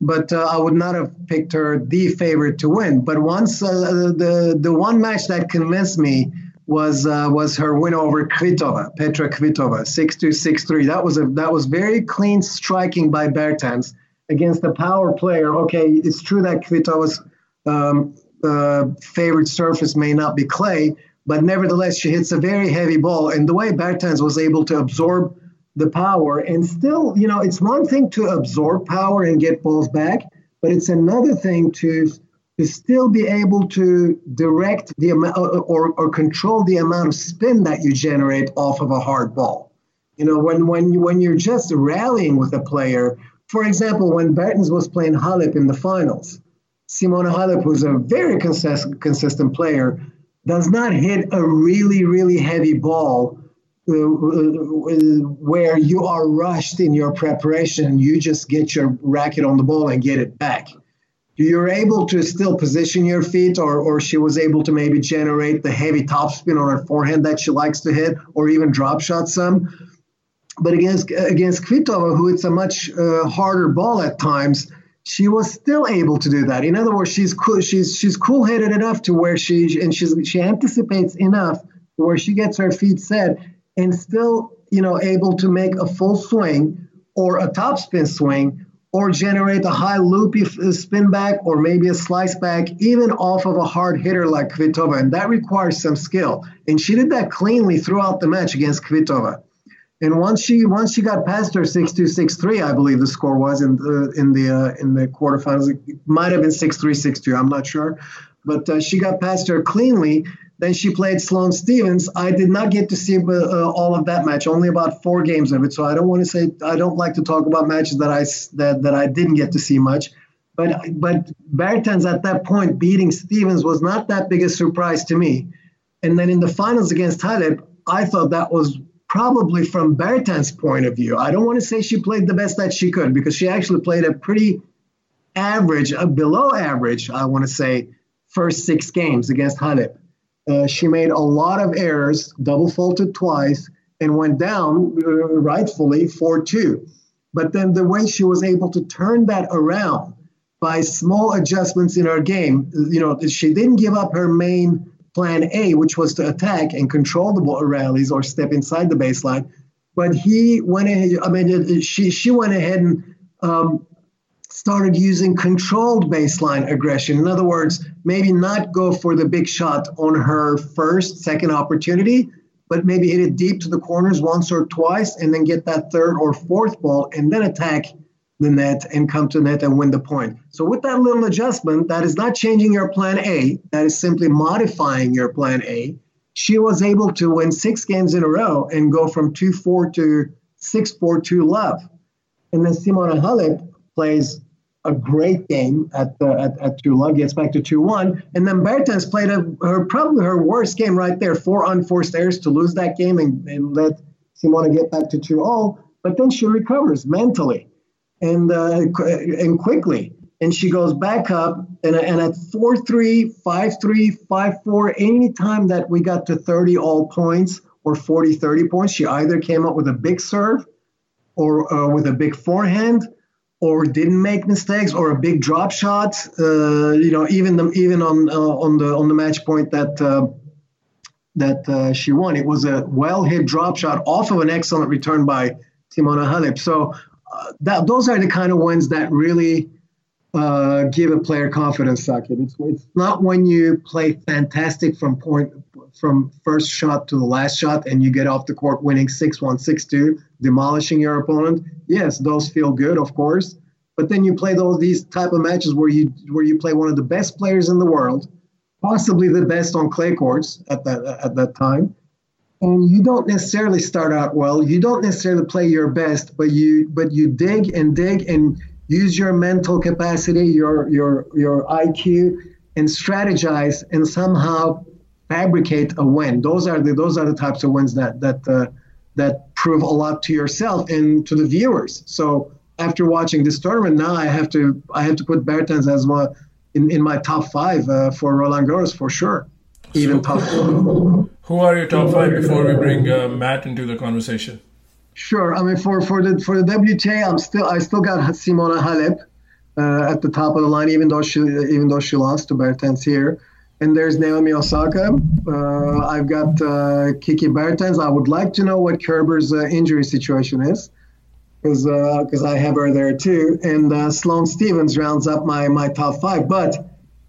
But uh, I would not have picked her the favorite to win. But once uh, the the one match that convinced me was uh, was her win over Kvitova, Petra Kvitova, 6-2, 6-3. That was a that was very clean striking by Bertens against a power player. Okay, it's true that Kvitova's um, uh, favorite surface may not be clay, but nevertheless she hits a very heavy ball. And the way Bertens was able to absorb the power and still, you know, it's one thing to absorb power and get balls back, but it's another thing to to still be able to direct the amount or, or control the amount of spin that you generate off of a hard ball. You know, when when you, when you're just rallying with a player, for example, when Bertens was playing Halep in the finals, Simona Halep, who's a very consistent consistent player, does not hit a really really heavy ball where you are rushed in your preparation. You just get your racket on the ball and get it back you're able to still position your feet, or, or she was able to maybe generate the heavy topspin on her forehand that she likes to hit, or even drop shot some. But against against Kvitova, who it's a much uh, harder ball at times, she was still able to do that. In other words, she's cool, she's she's cool headed enough to where she and she's she anticipates enough where she gets her feet set and still you know able to make a full swing or a topspin swing or generate a high loopy uh, spin back or maybe a slice back, even off of a hard hitter like Kvitova. And that requires some skill. And she did that cleanly throughout the match against Kvitova. And once she once she got past her six two six three, I believe the score was in the in the uh, in the quarterfinals. It might have been six three six two. I'm not sure, but uh, she got past her cleanly. Then she played Sloane Stevens. I did not get to see uh, uh, all of that match, only about four games of it. So I don't want to say I don't like to talk about matches that I that, that I didn't get to see much. But but Bertens at that point beating Stevens was not that big a surprise to me. And then in the finals against Halep, I thought that was probably from Bertens' point of view. I don't want to say she played the best that she could because she actually played a pretty average, a below average, I want to say, first six games against Halep. Uh, she made a lot of errors, double faulted twice, and went down uh, rightfully 4 2. But then the way she was able to turn that around by small adjustments in her game, you know, she didn't give up her main plan A, which was to attack and control the rallies or step inside the baseline. But he went ahead, I mean, she, she went ahead and um, started using controlled baseline aggression. In other words, maybe not go for the big shot on her first, second opportunity, but maybe hit it deep to the corners once or twice and then get that third or fourth ball and then attack the net and come to net and win the point. So with that little adjustment, that is not changing your plan A, that is simply modifying your plan A. She was able to win six games in a row and go from 2-4 to 6-4 to love. And then Simona Halep plays a great game at the at, at Tula, gets back to 2-1. And then Bertens played a, her probably her worst game right there, four unforced errors to lose that game and, and let Simona get back to 2-0. But then she recovers mentally and uh, and quickly. And she goes back up and, and at 4-3, 5-3, 5-4, any time that we got to 30 all points or 40, 30 points, she either came up with a big serve or uh, with a big forehand – or didn't make mistakes or a big drop shot. Uh, you know, even the, even on uh, on the on the match point that uh, that uh, she won, it was a well hit drop shot off of an excellent return by Simona Halep. So uh, that those are the kind of ones that really uh, give a player confidence, Saqib. It's, it's not when you play fantastic from point from first shot to the last shot and you get off the court winning 6-1, 6-2, demolishing your opponent. Yes, those feel good, of course. But then you play those these type of matches where you where you play one of the best players in the world, possibly the best on clay courts at that at that time. And you don't necessarily start out well. You don't necessarily play your best, but you but you dig and dig and use your mental capacity, your your your IQ, and strategize and somehow fabricate a win. Those are the those are the types of wins that that uh, that prove a lot to yourself and to the viewers. So after watching this tournament, now I have to I have to put Bertens as my in, in my top five uh, for Roland Garros for sure, even so, top four. Who are your top five before we bring uh, Matt into the conversation? Sure. I mean, for, for the for the WTA, I'm still I still got Simona Halep uh, at the top of the line, even though she even though she lost to Bertens here and there's Naomi Osaka. Uh, I've got uh, Kiki Bertens. I would like to know what Kerber's uh, injury situation is, because because uh, I have her there too. And uh, Sloane Stevens rounds up my my top five. But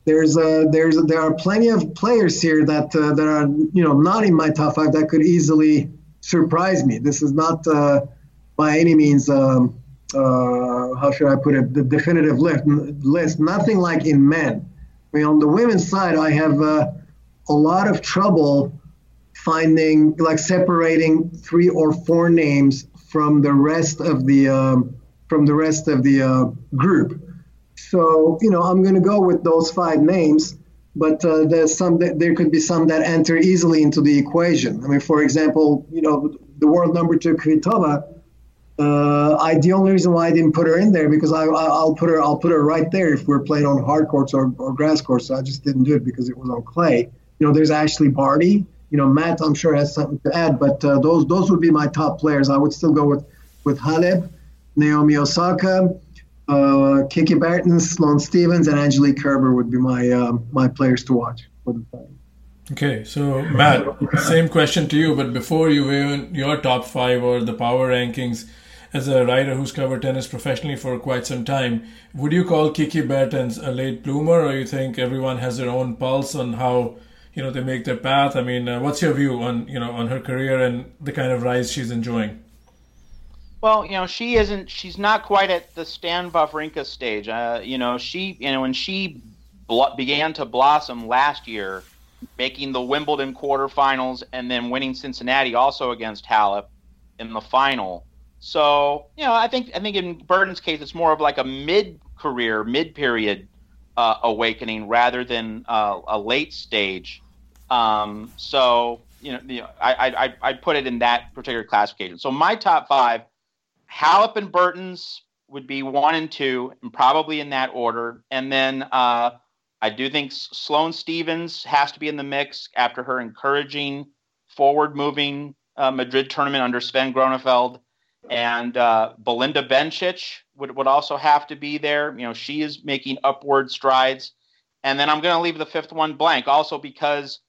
there's uh, there's there are plenty of players here that that are you know not in my top five that could easily surprise me. This is not by any means. Um, how should I put it? The definitive list. List. Nothing like in men I mean, on the women's side, I have uh, a lot of trouble finding, like, separating three or four names from the rest of the um, from the rest of the uh, group. So, you know, I'm going to go with those five names, but uh, there's some that, there could be some that enter easily into the equation. I mean, for example, you know, the world number two Kvitova uh, I the only reason why I didn't put her in there because I, I will put her I'll put her right there if we're playing on hard courts or, or grass courts. So I just didn't do it because it was on clay. You know, there's Ashley Barty. You know, Matt I'm sure has something to add, but uh, those those would be my top players. I would still go with with Halep, Naomi Osaka, uh, Kiki Bertens, Sloane Stevens, and Angelique Kerber would be my um, my players to watch for the time. Okay, so Matt, same question to you, but before you in your top five or the power rankings, as a writer who's covered tennis professionally for quite some time, would you call Kiki Bertens a late bloomer, or you think everyone has their own pulse on how you know they make their path? I mean, uh, what's your view on you know on her career and the kind of rise she's enjoying? Well, you know, she isn't. She's not quite at the Stan Wawrinka stage. Uh, you know, she, you know, when she began to blossom last year, making the Wimbledon quarterfinals and then winning Cincinnati also against Halep in the final. So you know, I think I think in Bertens' case, it's more of like a mid-career, mid-period uh, awakening rather than uh, a late stage. Um, so you know, you know I, I I put it in that particular classification. So my top five, Halep and Bertens would be one and two, and probably in that order. And then uh, I do think Sloane Stevens has to be in the mix after her encouraging, forward-moving uh, Madrid tournament under Sven Groeneveld and uh, Belinda Bencic would, would also have to be there. You know, she is making upward strides. And then I'm going to leave the fifth one blank, also because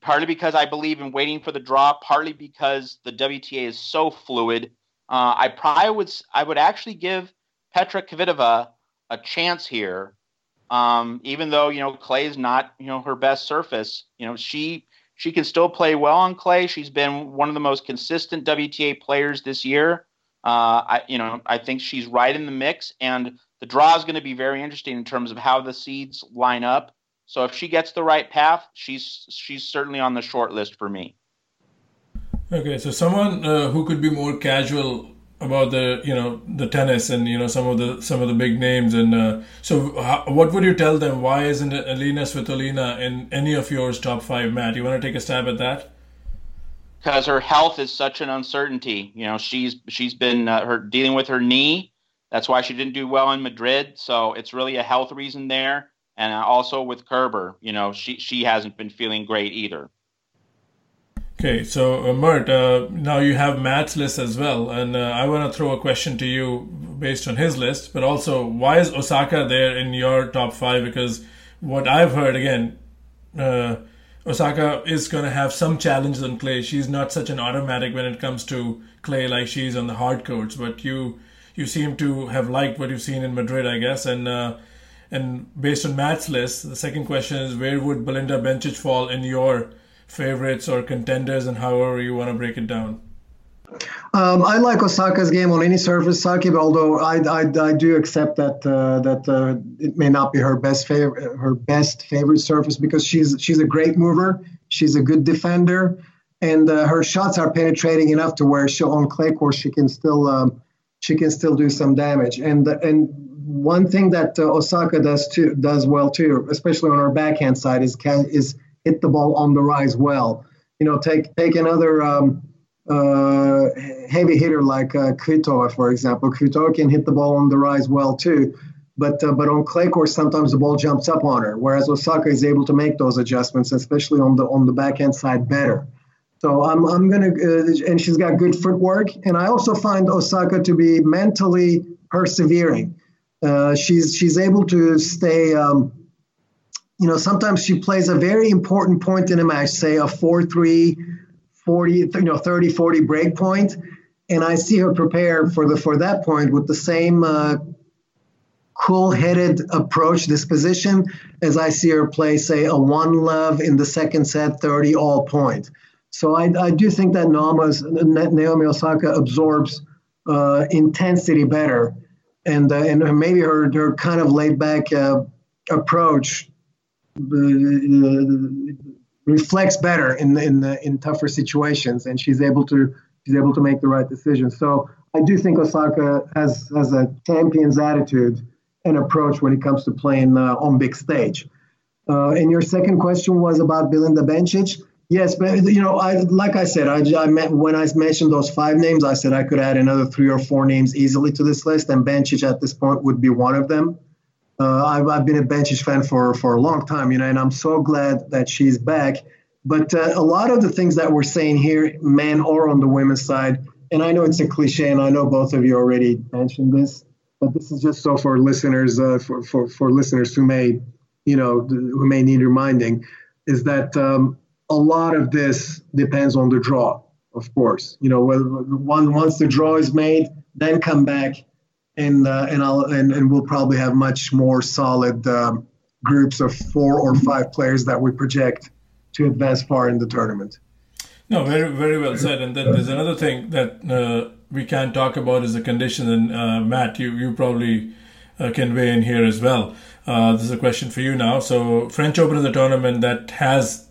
partly because I believe in waiting for the draw, partly because the WTA is so fluid. Uh, I probably would I would actually give Petra Kvitova a chance here, um, even though you know clay is not you know her best surface. You know she she can still play well on clay. She's been one of the most consistent WTA players this year. Uh, I, you know, I think she's right in the mix, and the draw is going to be very interesting in terms of how the seeds line up. So if she gets the right path, she's she's certainly on the short list for me. Okay, so someone uh, who could be more casual about the you know the tennis and you know some of the some of the big names and uh, so how, what would you tell them? Why isn't Alina Svitolina in any of yours top five Matt? You want to take a stab at that? Because her health is such an uncertainty. You know she's she's been uh, her dealing with her knee. That's why she didn't do well in Madrid. So it's really a health reason there. And also with Kerber you know she she hasn't been feeling great either Okay, so uh, Mert, uh, now you have Matt's list as well, and uh, I want to throw a question to you based on his list, but also why is Osaka there in your top five? Because what I've heard again, uh, Osaka is going to have some challenges on clay. She's not such an automatic when it comes to clay like she's on the hard courts, but you you seem to have liked what you've seen in Madrid, I guess. And uh, and based on Matt's list, the second question is where would Belinda Bencic fall in your favorites or contenders, and however you want to break it down? Um, I like Osaka's game on any surface, Saki. Although I, I, I do accept that uh, that uh, it may not be her best favorite her best favorite surface because she's she's a great mover. She's a good defender, and uh, her shots are penetrating enough to where she on clay course she can still um, she can still do some damage. And and one thing that uh, Osaka does too does well too, especially on her backhand side, is can is hit the ball on the rise well. You know, take take another. Um, uh, heavy hitter like uh, Kvitova, for example. Kvitova can hit the ball on the rise well too, but uh, but on clay course sometimes the ball jumps up on her, whereas Osaka is able to make those adjustments, especially on the on the backhand side better. So I'm I'm gonna uh, and she's got good footwork, and I also find Osaka to be mentally persevering. Uh, she's she's able to stay. Um, you know, sometimes she plays a very important point in a match, say a four-three 40, you know, 30, 40 break point. And I see her prepare for the for that point with the same uh, cool-headed approach, disposition, as I see her play, say, a one love in the second set, 30 all point. So I, I do think that Naomi Osaka absorbs uh, intensity better, and uh, and maybe her her kind of laid back uh, approach reflects better in in the, in tougher situations, and she's able to she's able to make the right decisions. So I do think Osaka has has a champion's attitude and approach when it comes to playing uh, on big stage. Uh, and your second question was about Belinda Bencic. Yes, but you know, I like I said, I, I met, when I mentioned those five names, I said I could add another three or four names easily to this list, and Bencic at this point would be one of them. Uh, I've, I've been a Bencic fan for, for a long time, you know, and I'm so glad that she's back. But uh, a lot of the things that we're saying here, men or on the women's side, and I know it's a cliche, and I know both of you already mentioned this, but this is just so for listeners, uh, for, for, for listeners who may, you know, who may need reminding, is that um, a lot of this depends on the draw, of course. You know, one once the draw is made, then come back and uh, and I'll and, and we'll probably have much more solid um, groups of four or five players that we project to advance far in the tournament. No, very very well said. And then there's another thing that uh, we can talk about is the condition. And uh, Matt, you you probably uh, can weigh in here as well. Uh, this is a question for you now. So French Open is a tournament that has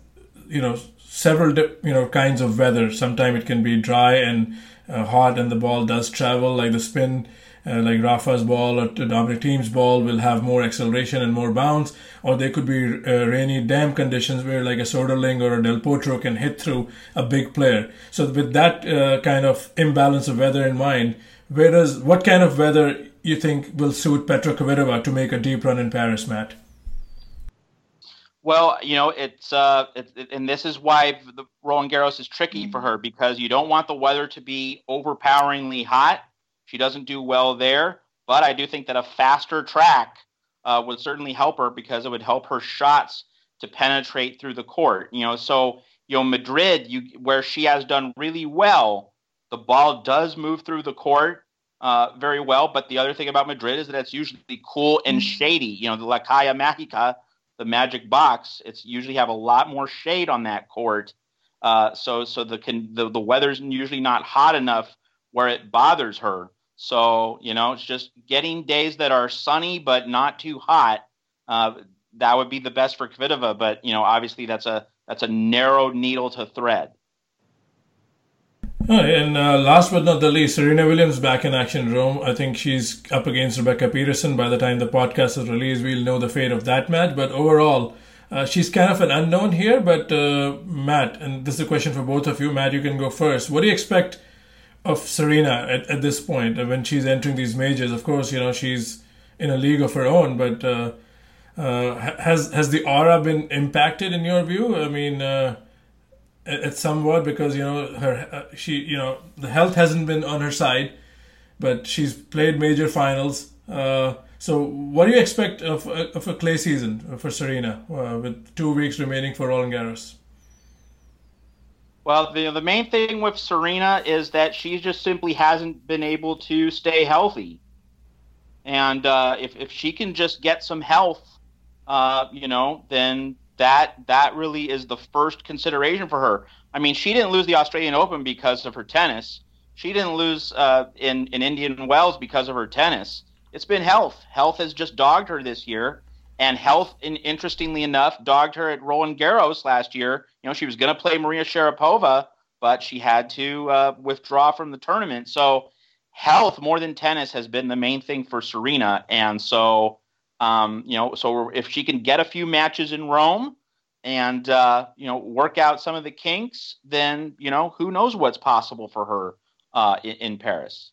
you know several you know kinds of weather. Sometimes it can be dry and uh, hot, and the ball does travel like the spin uh, like Rafa's ball or Dominic Thiem's ball will have more acceleration and more bounce, or they could be uh, rainy, damp conditions where like a Soderling or a Del Potro can hit through a big player. So with that uh, kind of imbalance of weather in mind, where does what kind of weather you think will suit Petra Kvitova to make a deep run in Paris, Matt? Well, you know, it's uh, it, it, and this is why the Roland Garros is tricky for her because you don't want the weather to be overpoweringly hot she doesn't do well there, but I do think that a faster track uh, would certainly help her because it would help her shots to penetrate through the court. You know, so you know Madrid, you where she has done really well, the ball does move through the court uh, very well. But the other thing about Madrid is that it's usually cool and mm-hmm. shady. You know, the La Caja Magica, the magic box, it's usually have a lot more shade on that court. Uh, so so the, can, the the weather's usually not hot enough where it bothers her. So, you know, it's just getting days that are sunny but not too hot. Uh, that would be the best for Kvitova, but you know, obviously that's a that's a narrow needle to thread. And uh, last but not the least, Serena Williams back in action Rome. I think she's up against Rebecca Peterson. By the time the podcast is released, we'll know the fate of that match. But overall, uh, she's kind of an unknown here. But uh, Matt, and this is a question for both of you. Matt, you can go first. What do you expect of Serena at, at this point when she's entering these majors. Of course, you know she's in a league of her own, but uh, uh, has has the aura been impacted in your view? I mean, uh, it's somewhat because you know her uh, she you know the health hasn't been on her side, but she's played major finals. Uh, so, what do you expect of of a clay season for Serena uh, with two weeks remaining for Roland Garros? Well, the the main thing with Serena is that she just simply hasn't been able to stay healthy, and uh, if if she can just get some health, uh, you know, then that that really is the first consideration for her. I mean, she didn't lose the Australian Open because of her tennis. She didn't lose uh, in in Indian Wells because of her tennis. It's been health. Health has just dogged her this year, and health, in, interestingly enough, dogged her at Roland Garros last year. You know, she was going to play Maria Sharapova, but she had to uh, withdraw from the tournament. So, health more than tennis has been the main thing for Serena, and so um, you know, so if she can get a few matches in Rome and uh, you know work out some of the kinks, then you know who knows what's possible for her uh, in, in Paris.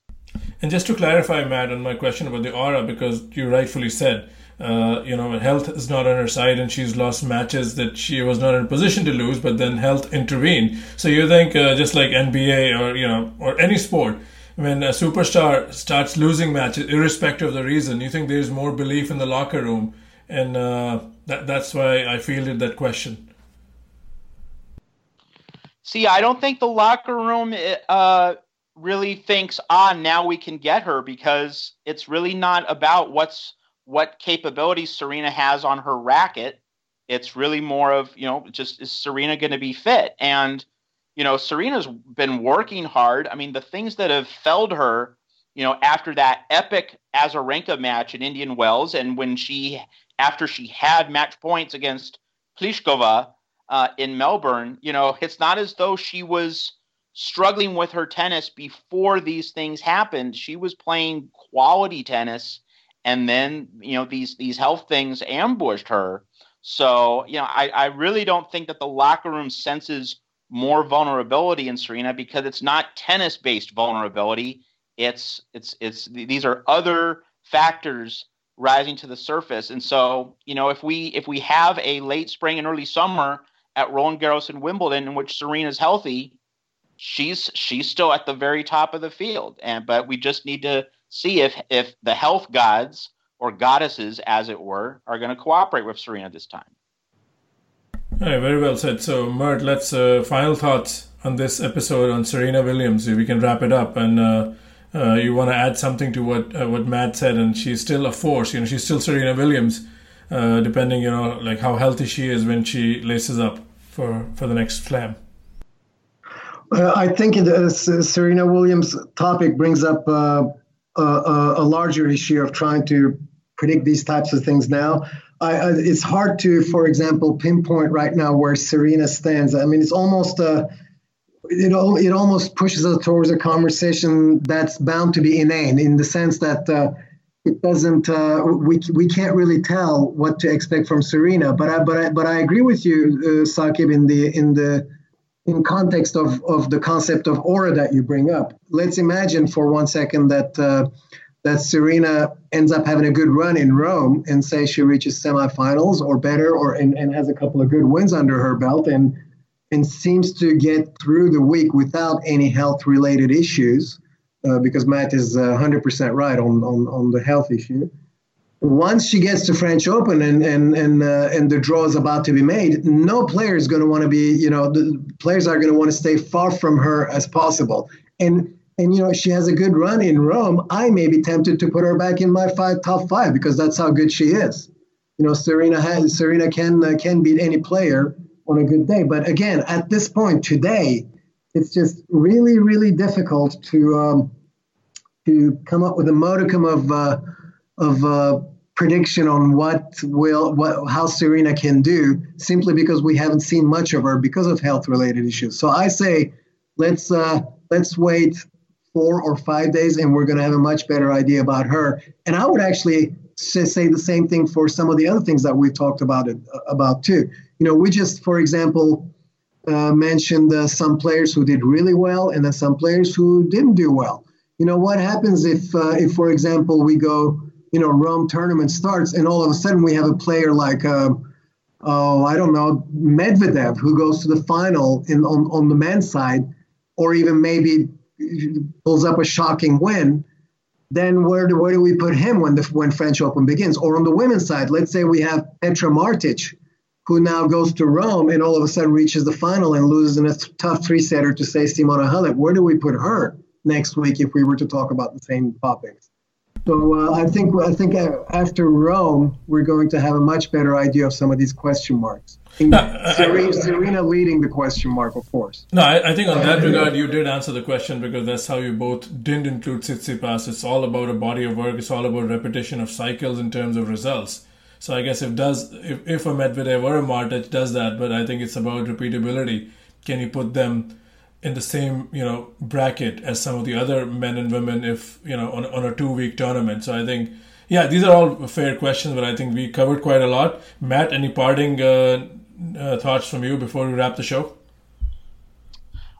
And just to clarify, Matt, on my question about the aura, because you rightfully said, uh, you know, health is not on her side, and she's lost matches that she was not in a position to lose, but then health intervened. So you think, uh, just like NBA or you know, or any sport, when a superstar starts losing matches, irrespective of the reason, you think there's more belief in the locker room, and uh, that, that's why I fielded that question. See, I don't think the locker room uh, really thinks, ah, now we can get her because it's really not about what's what capabilities Serena has on her racket. It's really more of you know, just is Serena going to be fit and you know, Serena's been working hard. I mean, the things that have felled her, you know, after that epic Azarenka match in Indian Wells, and when she, after she had match points against Pliskova uh, in Melbourne, you know, it's not as though she was struggling with her tennis before these things happened. She was playing quality tennis, and then you know these these health things ambushed her. So you know, I, I really don't think that the locker room senses more vulnerability in Serena because it's not tennis based vulnerability. It's it's it's these are other factors rising to the surface. And so, you know, if we if we have a late spring and early summer at Roland Garros and Wimbledon in which Serena's healthy, she's she's still at the very top of the field. And but we just need to see if if the health gods or goddesses, as it were, are going to cooperate with Serena this time. Hey, very well said. So, Mert, let's uh, final thoughts on this episode on Serena Williams. We can wrap it up, and uh, uh, you want to add something to what uh, what Matt said, and she's still a force. You know, she's still Serena Williams, uh, depending, you know, like how healthy she is when she laces up for for the next slam. I think the Serena Williams topic brings up uh, a, a larger issue of trying to predict these types of things now. I, I, it's hard to, for example, pinpoint right now where Serena stands. I mean, it's almost a uh, it, it almost pushes us towards a conversation that's bound to be inane in the sense that uh, it doesn't uh, we, we can't really tell what to expect from Serena but I, but I, but I agree with you uh, Saqib in the in the in context of, of the concept of aura that you bring up let's imagine for one second that uh, that Serena ends up having a good run in Rome and say she reaches semifinals or better or and, and has a couple of good wins under her belt and and seems to get through the week without any health related issues uh, because Matt is uh, 100% right on, on, on the health issue. Once she gets to French Open and and and uh, and the draw is about to be made, no player is going to want to be, you know, the players are going to want to stay far from her as possible. And and you know she has a good run in Rome, I may be tempted to put her back in my five top five because that's how good she is. You know, Serena has Serena can uh, can beat any player on a good day, but again, at this point today, it's just really really difficult to um, to come up with a modicum of uh, of uh, prediction on what will what how Serena can do simply because we haven't seen much of her because of health related issues. So I say let's uh, let's wait four or five days, and we're going to have a much better idea about her. And I would actually say the same thing for some of the other things that we've talked about it, about too. You know, we just, for example, uh, mentioned uh, some players who did really well, and then some players who didn't do well. You know, what happens if, uh, if for example, we go, you know, Rome tournament starts, and all of a sudden we have a player like. Uh, oh, I don't know, Medvedev, who goes to the final in on, on the men's side, or even maybe pulls up a shocking win, then where do, where do we put him when the when French Open begins? Or on the women's side, let's say we have Petra Martic, who now goes to Rome and all of a sudden reaches the final and loses in a tough three setter to say Simona Halep. Where do we put her next week if we were to talk about the same topics? So uh, I think I think after Rome, we're going to have a much better idea of some of these question marks. Serena, Serena, leading the question mark, of course. No, I, I, think on that regard, you did answer the question because that's how you both didn't include Tsitsipas. It's all about a body of work. It's all about repetition of cycles in terms of results. So I guess if does if, if a Medvedev or a Martic does that, but I think it's about repeatability. Can you put them in the same you know bracket as some of the other men and women if you know on, on a two week tournament? So I think yeah, these are all fair questions, but I think we covered quite a lot. Matt, any parting uh, uh, thoughts from you before we wrap the show?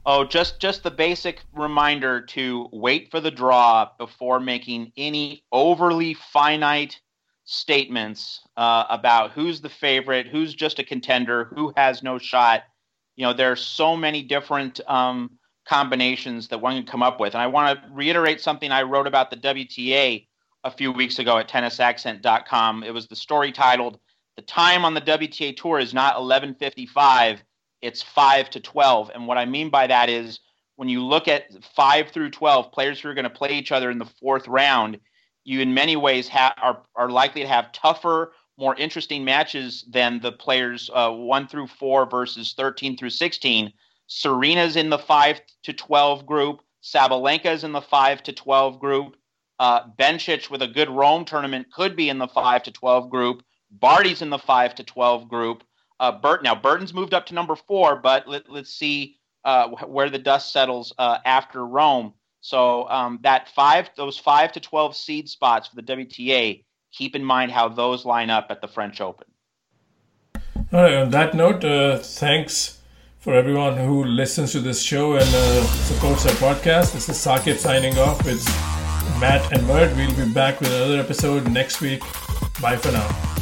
Oh, just just the basic reminder to wait for the draw before making any overly finite statements uh, about who's the favorite, who's just a contender, who has no shot. You know, there are so many different um, combinations that one can come up with. And I want to reiterate something I wrote about the WTA a few weeks ago at tennisaccent.com. It was the story titled "The time on the WTA tour is not 11:55, it's 5 to 12." And what I mean by that is when you look at 5 through 12 players who are going to play each other in the fourth round, you in many ways ha- are are likely to have tougher, more interesting matches than the players uh, one through four versus thirteen through sixteen. Serena's in the five to twelve group. Sabalenka's in the five to twelve group. Uh, Bencic with a good Rome tournament could be in the five to twelve group. Barty's in the five to twelve group. Uh, Bert now Bertens' moved up to number four, but let, us see uh, where the dust settles uh, after Rome. So um, that five, those five to twelve seed spots for the WTA, keep in mind how those line up at the French Open. All right. On that note, uh, thanks for everyone who listens to this show and uh, supports our podcast. This is Saqib signing off with Matt and Mert. We'll be back with another episode next week. Bye for now.